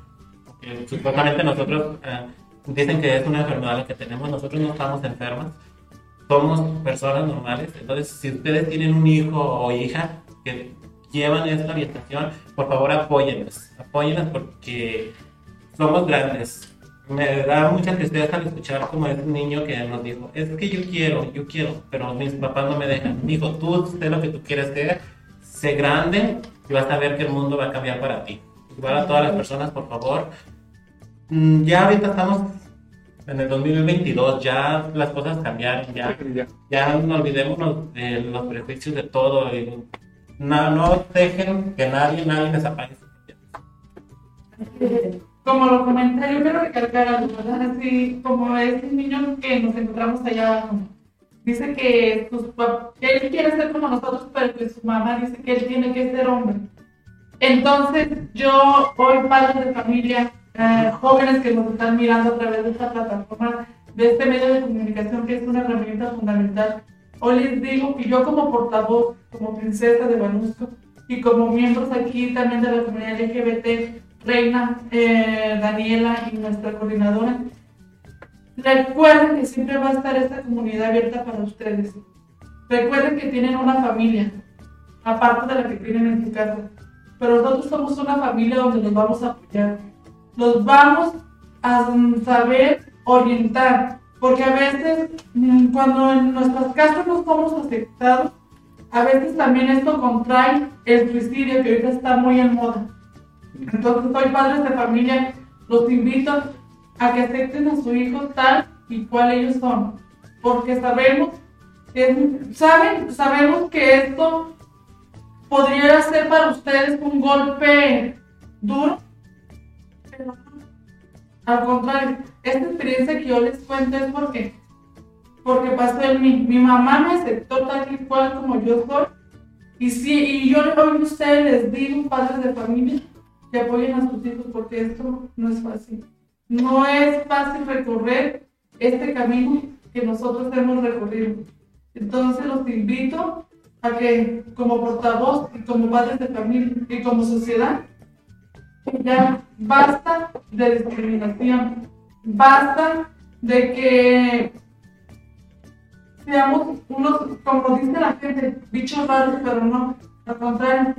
porque supuestamente nosotros eh, dicen que es una enfermedad la que tenemos, nosotros no estamos enfermas, somos personas normales. Entonces, si ustedes tienen un hijo o hija que llevan esta orientación, por favor apóyennos, apóyennos porque somos grandes. Me da mucha tristeza al escuchar como ese niño que nos dijo, es que yo quiero, yo quiero, pero mis papás no me dejan. Dijo, tú sé lo que tú quieres ser, sé grande y vas a ver que el mundo va a cambiar para ti. Igual a todas las personas, por favor. Mm, Ya ahorita estamos en el 2022, ya las cosas cambiaron, ya Ya. no olvidémonos de los prejuicios de todo. y no, no dejen que nadie, nadie les apague. su Como lo comenté, yo quiero recalcar algo, ¿verdad? Así como ese niño que nos encontramos allá, dice que, sus que él quiere ser como nosotros, pero que su mamá dice que él tiene que ser hombre. Entonces, yo, hoy, padres de familia, eh, jóvenes que nos están mirando a través de esta plataforma, de este medio de comunicación que es una herramienta fundamental, hoy les digo que yo como portavoz, como princesa de Banusco y como miembros aquí también de la comunidad LGBT, Reina, eh, Daniela y nuestra coordinadora, recuerden que siempre va a estar esta comunidad abierta para ustedes. Recuerden que tienen una familia, aparte de la que tienen en su casa. Pero nosotros somos una familia donde los vamos a apoyar. Los vamos a saber orientar. Porque a veces, mm, cuando en nuestras casas no somos aceptados, a veces también esto contrae el suicidio que ahorita está muy en moda. Entonces, hoy padres de familia, los invito a que acepten a su hijo tal y cual ellos son. Porque sabemos, que- saben, sabemos que esto podría ser para ustedes un golpe duro. Al contrario, esta experiencia que yo les cuento es porque, porque pasó en mí. Mi mamá me aceptó tal y cual como yo soy. Y, sí, y yo hoy ustedes les digo, padres de familia, que apoyen a sus hijos porque esto no es fácil. No es fácil recorrer este camino que nosotros hemos recorrido. Entonces los invito a que como portavoz y como padres de familia y como sociedad, ya basta de discriminación, basta de que seamos unos, como dice la gente, bichos raros, pero no, al contrario,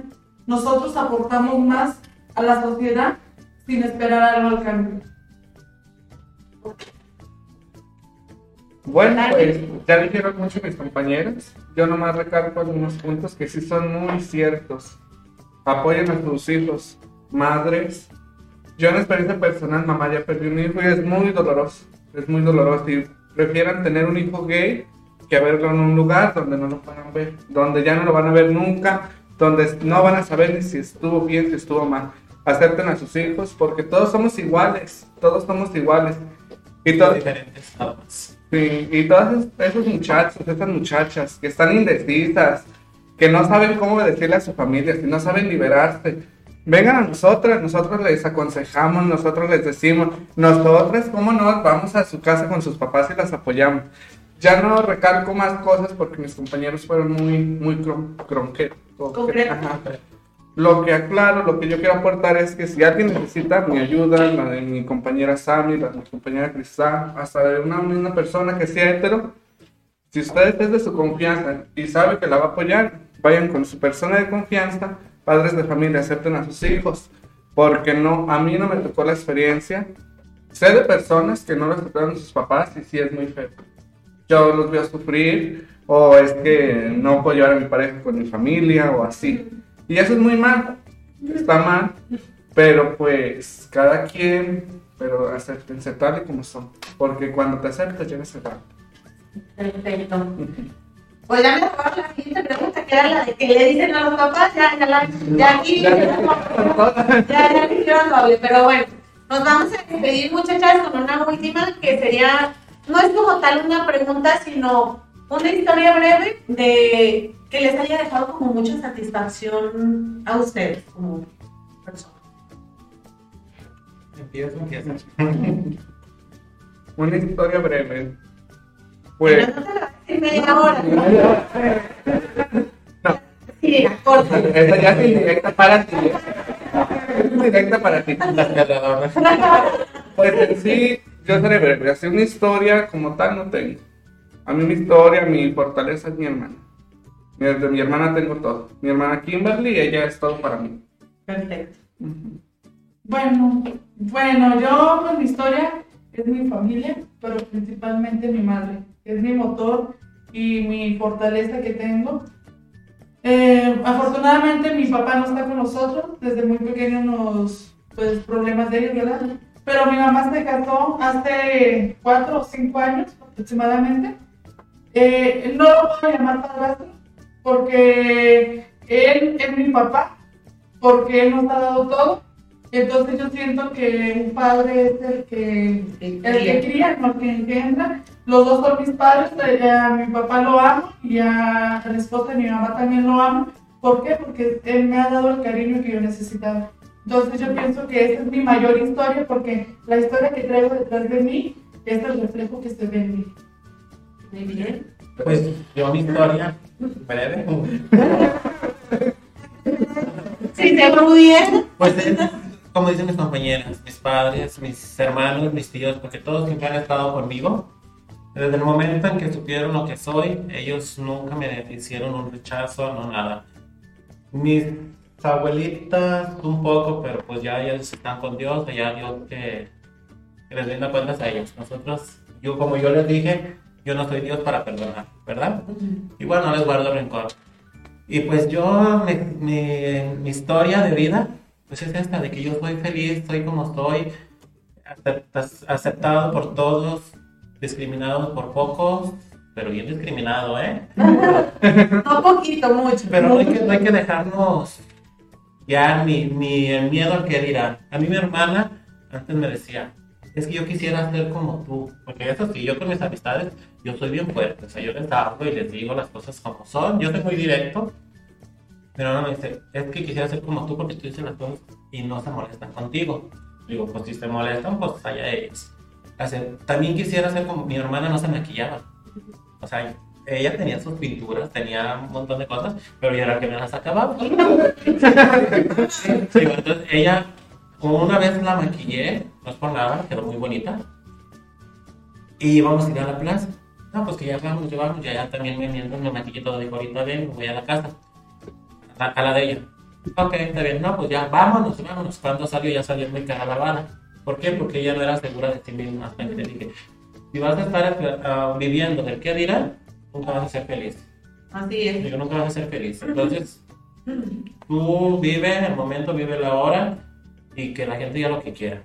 nosotros aportamos más a la sociedad sin esperar algo al cambio. Bueno, pues ya dijeron mucho mis compañeros. Yo nomás recalco algunos puntos que sí son muy ciertos. Apoyen a sus hijos, madres. Yo en experiencia personal, mamá ya perdió un hijo y es muy doloroso. Es muy doloroso. Y prefieran tener un hijo gay que verlo en un lugar donde no lo puedan ver, donde ya no lo van a ver nunca, donde no van a saber ni si estuvo bien, si estuvo mal. Acepten a sus hijos porque todos somos iguales, todos somos iguales. Y todos diferentes todos. Sí, y todos esos muchachos, esas muchachas que están indecisas, que no saben cómo decirle a su familia, que no saben liberarse, vengan a nosotras, nosotros les aconsejamos, nosotros les decimos, nosotras, ¿cómo no? Vamos a su casa con sus papás y las apoyamos. Ya no recalco más cosas porque mis compañeros fueron muy, muy cron, cronque- Concreto. Ajá. Lo que aclaro, lo que yo quiero aportar es que si alguien necesita mi ayuda, la de mi compañera Sammy, la de mi compañera Cristal, hasta de una misma persona que sea hetero, si usted es de su confianza y sabe que la va a apoyar, vayan con su persona de confianza, padres de familia, acepten a sus hijos, porque no, a mí no me tocó la experiencia. Sé de personas que no lo aceptaron sus papás y sí es muy feo. Yo los veo sufrir, o es que no puedo llevar a mi pareja con mi familia, o así. Y eso es muy mal, está mal, pero pues cada quien, pero acéptense tal y como son, porque cuando te aceptas ya se va. Perfecto. Pues ya me tocaba la siguiente pregunta, que era la de que le dicen a los papás, ya, ya, la, ya aquí, Ya, ya, ya doble, pero bueno, nos vamos a despedir muchachas con una última que sería, no es como tal una pregunta, sino una historia breve de que les haya dejado como mucha satisfacción a ustedes como personas. Empieza, empieza. [laughs] Una historia breve. Pero Pues, no te la media hora. no, Sí, corta. esa ya es indirecta para ti. Es indirecta para ti. Pues en sí, yo seré breve. Así una historia como tal no tengo. A mí mi historia, mi fortaleza es mi hermana. Desde mi hermana tengo todo. Mi hermana Kimberly, ella es todo para mí. Perfecto. Bueno, bueno, yo con mi historia es mi familia, pero principalmente mi madre. Es mi motor y mi fortaleza que tengo. Eh, afortunadamente mi papá no está con nosotros, desde muy pequeño nos, pues problemas de ellos, ¿verdad? Pero mi mamá se casó hace cuatro o cinco años aproximadamente. Eh, no lo puedo llamar padrastro porque él es mi papá, porque él nos ha dado todo. Entonces yo siento que un padre es el que, el que cría, no el que engendra. Los dos son mis padres, eh, a mi papá lo amo y a la esposa de mi mamá también lo amo. ¿Por qué? Porque él me ha dado el cariño que yo necesitaba. Entonces yo pienso que esa es mi mayor historia porque la historia que traigo detrás de mí es el reflejo que se ve en mí. Muy bien. Pues yo mi historia breve. [laughs] Sí, te bien. Pues es, como dicen mis compañeras, mis padres, mis hermanos, mis tíos, porque todos siempre han estado conmigo. Desde el momento en que supieron lo que soy, ellos nunca me hicieron un rechazo, no nada. Mis abuelitas un poco, pero pues ya ellos están con Dios, ya Dios que, que les rinda cuentas a ellos. Nosotros, yo como yo les dije, yo no soy Dios para perdonar, ¿verdad? Igual no les guardo rencor. Y pues yo, mi, mi- mi historia de vida, pues es esta, de que yo soy feliz, soy como soy, aceptado por todos, discriminado por pocos, pero bien discriminado, ¿eh? [laughs] No poquito, mucho. Pero no hay que, no hay que dejarnos ya ni, ni el miedo al que dirán. A mí mi hermana antes me decía, es que yo quisiera ser como tú, porque eso sí, yo con mis amistades, yo soy bien fuerte, o sea, yo les hablo y les digo las cosas como son, yo soy muy directo, pero no me dice, es que quisiera ser como tú porque tú dices las cosas y no se molestan contigo. Digo, pues si se molestan, pues allá ellos. También quisiera hacer como mi hermana no se maquillaba. O sea, ella tenía sus pinturas, tenía un montón de cosas, pero ya era que me las acababa. [laughs] Sí, entonces ella, una vez la maquillé, no es por nada, quedó muy bonita. Y íbamos a ir a la plaza. No, pues que ya vamos, ya ya, ya también me, me maquillé todo, dijo, ahorita ven, voy a la casa, a, a la de ella. Ok, está bien, no, pues ya, vámonos, vámonos. Cuando salió, ya salió muy cara lavada. ¿Por qué? Porque ella no era segura de sí misma. Le dije, si vas a estar uh, viviendo del qué dirán, nunca vas a ser feliz. Así es. Digo, nunca vas a ser feliz. Entonces, tú vive el momento, vive la hora y que la gente diga lo que quiera.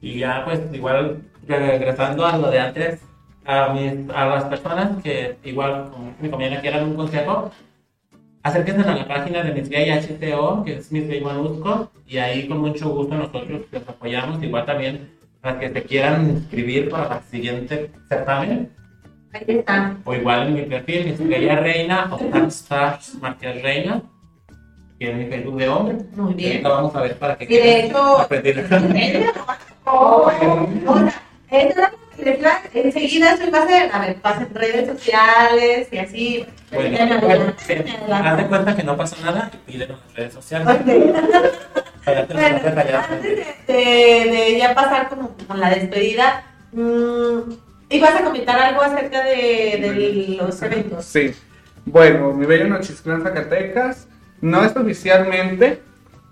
Y ya, pues, igual, regresando a lo de antes, a, mis, a las personas que igual, como mi compañera quieran un consejo, acérquense a la página de Miss Gay HTO, que es Miss Gay Manusco, y ahí con mucho gusto nosotros les apoyamos. Igual también para que se quieran inscribir para el siguiente certamen. Ahí están. O igual en mi perfil, Miss Gay Reina o Stars Marqués Reina, que es mi Facebook de hombre. Muy bien. Ahorita vamos a ver para que Y [laughs] de hecho, [laughs] aprender. Da- enseguida eso va a ver, pasen redes sociales y así. Bueno, bueno, haz de cuenta que no pasa nada y pídelo en las redes sociales. Para [laughs] Bueno, antes de, de- de ya pasar como con la despedida, mm, ibas a comentar algo acerca de, de los eventos. Sí. Bueno, mi bello Nochisclán Zacatecas no es oficialmente,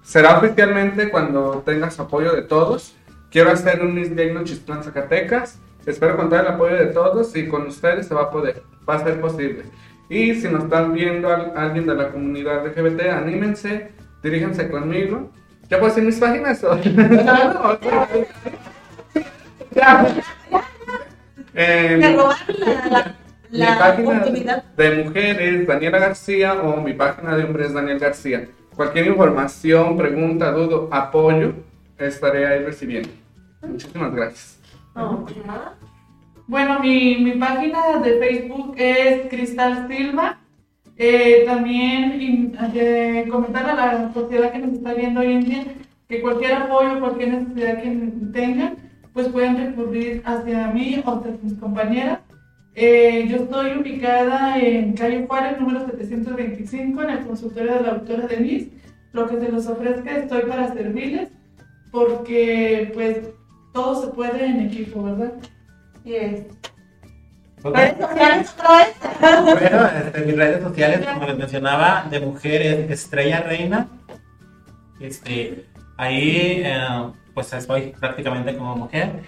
será oficialmente cuando tengas apoyo de todos. Quiero hacer un Miss Gay Nochisclán Zacatecas. Espero contar el apoyo de todos y con ustedes se va a poder, va a ser posible. Y si nos están viendo al- alguien de la comunidad LGBT, anímense, diríjanse conmigo. ¿Ya puedo decir mis páginas? Ya. [laughs] Eh, la, la, mi la página oportunidad. de mujeres Daniela García o mi página de hombres Daniel García. Cualquier información, pregunta, dudo, apoyo, estaré ahí recibiendo. Muchísimas gracias. No. Bueno, mi, mi página de Facebook es Cristal Silva. Eh, también in- eh, comentar a la sociedad que nos está viendo hoy en día que cualquier apoyo, cualquier necesidad que tengan, pues pueden recurrir hacia mí o hacia mis compañeras. Eh, yo estoy ubicada en calle Juárez, número 725, en el consultorio de la doctora Denise. Lo que se les ofrezca, estoy para servirles, porque pues todo se puede en equipo, ¿verdad? Y es- Ok. Redes sociales otra vez. Bueno, este, mis redes sociales, como les mencionaba, de mujeres, Estrella Reina. Este, ahí, eh, pues estoy prácticamente como mujer.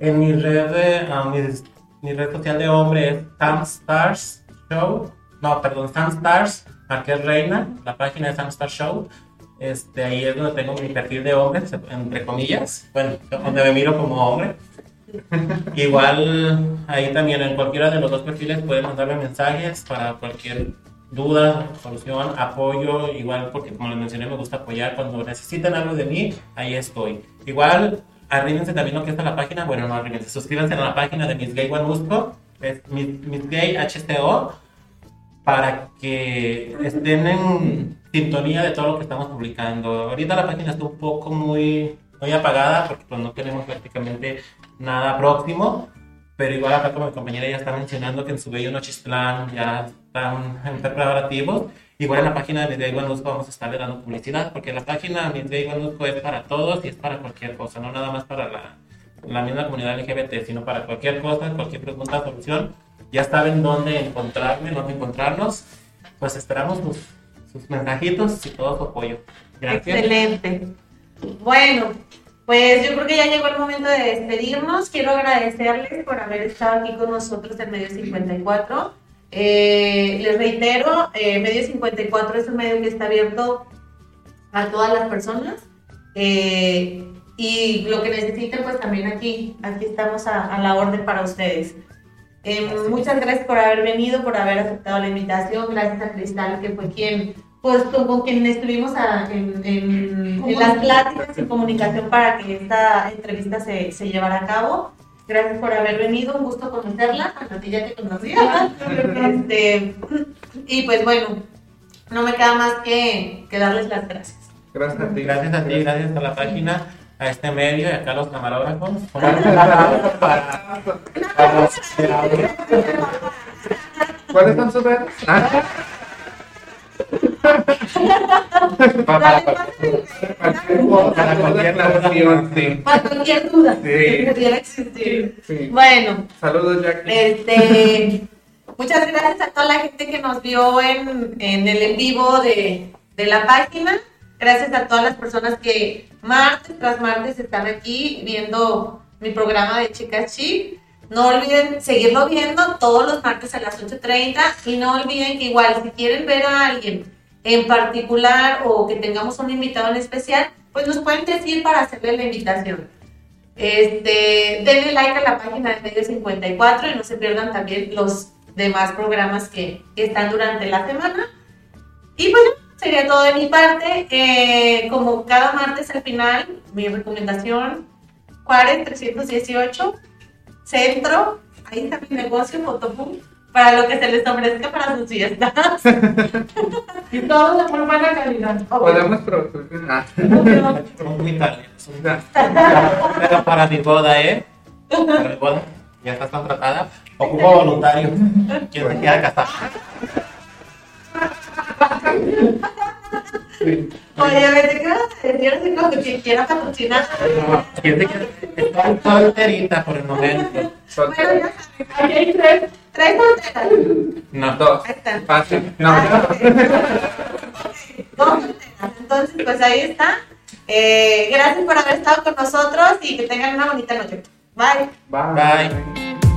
En mi red, de, mis- mi red social de hombre es Sam Stars Show. No, perdón, Sam Stars, Marqués Reina. La página de Sam Stars Show. Este, ahí es donde tengo mi perfil de hombre, entre comillas. Bueno, donde me miro como hombre. [laughs] Igual ahí también en cualquiera de los dos perfiles pueden mandarme mensajes para cualquier duda, solución, apoyo, igual porque como les mencioné me gusta apoyar cuando necesiten algo de mí, ahí estoy. Igual arrímense también lo que está la página, bueno no arrímense, suscríbanse a la página de Miss Gay Guanusco, es Miss, Miss Gay HTO, para que estén en sintonía de todo lo que estamos publicando. Ahorita la página está un poco muy, muy apagada porque pues, no tenemos prácticamente nada próximo, pero igual acá como mi compañera ya está mencionando que en su bello Nochistlán ya están en preparativos. Igual en la página de Guanusco vamos a estarle dando publicidad porque la página de es para todos y es para cualquier cosa, no nada más para la, la misma comunidad LGBT, sino para cualquier cosa, cualquier pregunta, solución. Ya saben dónde encontrarme, dónde encontrarnos. Pues esperamos sus, sus mensajitos y todo su apoyo. Gracias. Excelente. Bueno, pues yo creo que ya llegó el momento de despedirnos. Quiero agradecerles por haber estado aquí con nosotros en Medio 54. Eh, les reitero, eh, Medio 54 es un medio que está abierto a todas las personas. Eh, y lo que necesiten, pues también aquí, aquí estamos a, a la orden para ustedes. Eh, muchas gracias por haber venido, por haber aceptado la invitación. Gracias a Cristal, que fue quien, pues con, con quien estuvimos a- en, en- en las pláticas y comunicación para que esta entrevista se, se llevara a cabo. Gracias por haber venido, un gusto conocerla, a ti ya te conocía. [laughs] Este, y pues bueno, no me queda más que, que darles las gracias. Gracias a ti. Gracias a ti, gracias a la página. A este medio y acá a los camarógrafos. [laughs] Para, ¿Cuáles son sus redes? Para, [laughs] cualquier sí. Para cualquier duda Sí. que pudiera existir. Sí. Bueno, Saludos, Jackie. Este, muchas gracias a toda la gente que nos vio en, en el en vivo de, de la página. Gracias a todas las personas que martes tras martes están aquí viendo mi programa de Chicas Chic. No olviden seguirlo viendo todos los martes a las 8.30 y no olviden que igual si quieren ver a alguien en particular o que tengamos un invitado en especial, pues nos pueden decir para hacerle la invitación. Este, denle like a la página de Medio 54 y no se pierdan también los demás programas que, que están durante la semana. Y bueno, sería todo de mi parte. Eh, como cada martes al final, mi recomendación, Juárez 318, Centro, ahí está mi negocio, Fotopum, para lo que se les ofrezca para sus fiestas. [laughs] Y todo de muy buena calidad. Podemos producir. Ah, Somos muy ya. Pero para mi boda, ¿eh? Para mi boda, ya estás contratada. Ocupo voluntario. Quien se quiera casar. Sí. Oye, me te quedas de decir así como que quiera patrocinar. Quien se quiera. Estoy solterita por el momento. Bueno, Soltero. ya saben, Aquí hay tres. tres solteras. No. Dos. Ahí están. Fácil. No. Ah, [laughs] ok. Dos solteras. Entonces, pues ahí está. Eh, gracias por haber estado con nosotros y que tengan una bonita noche. Bye. Bye. Bye.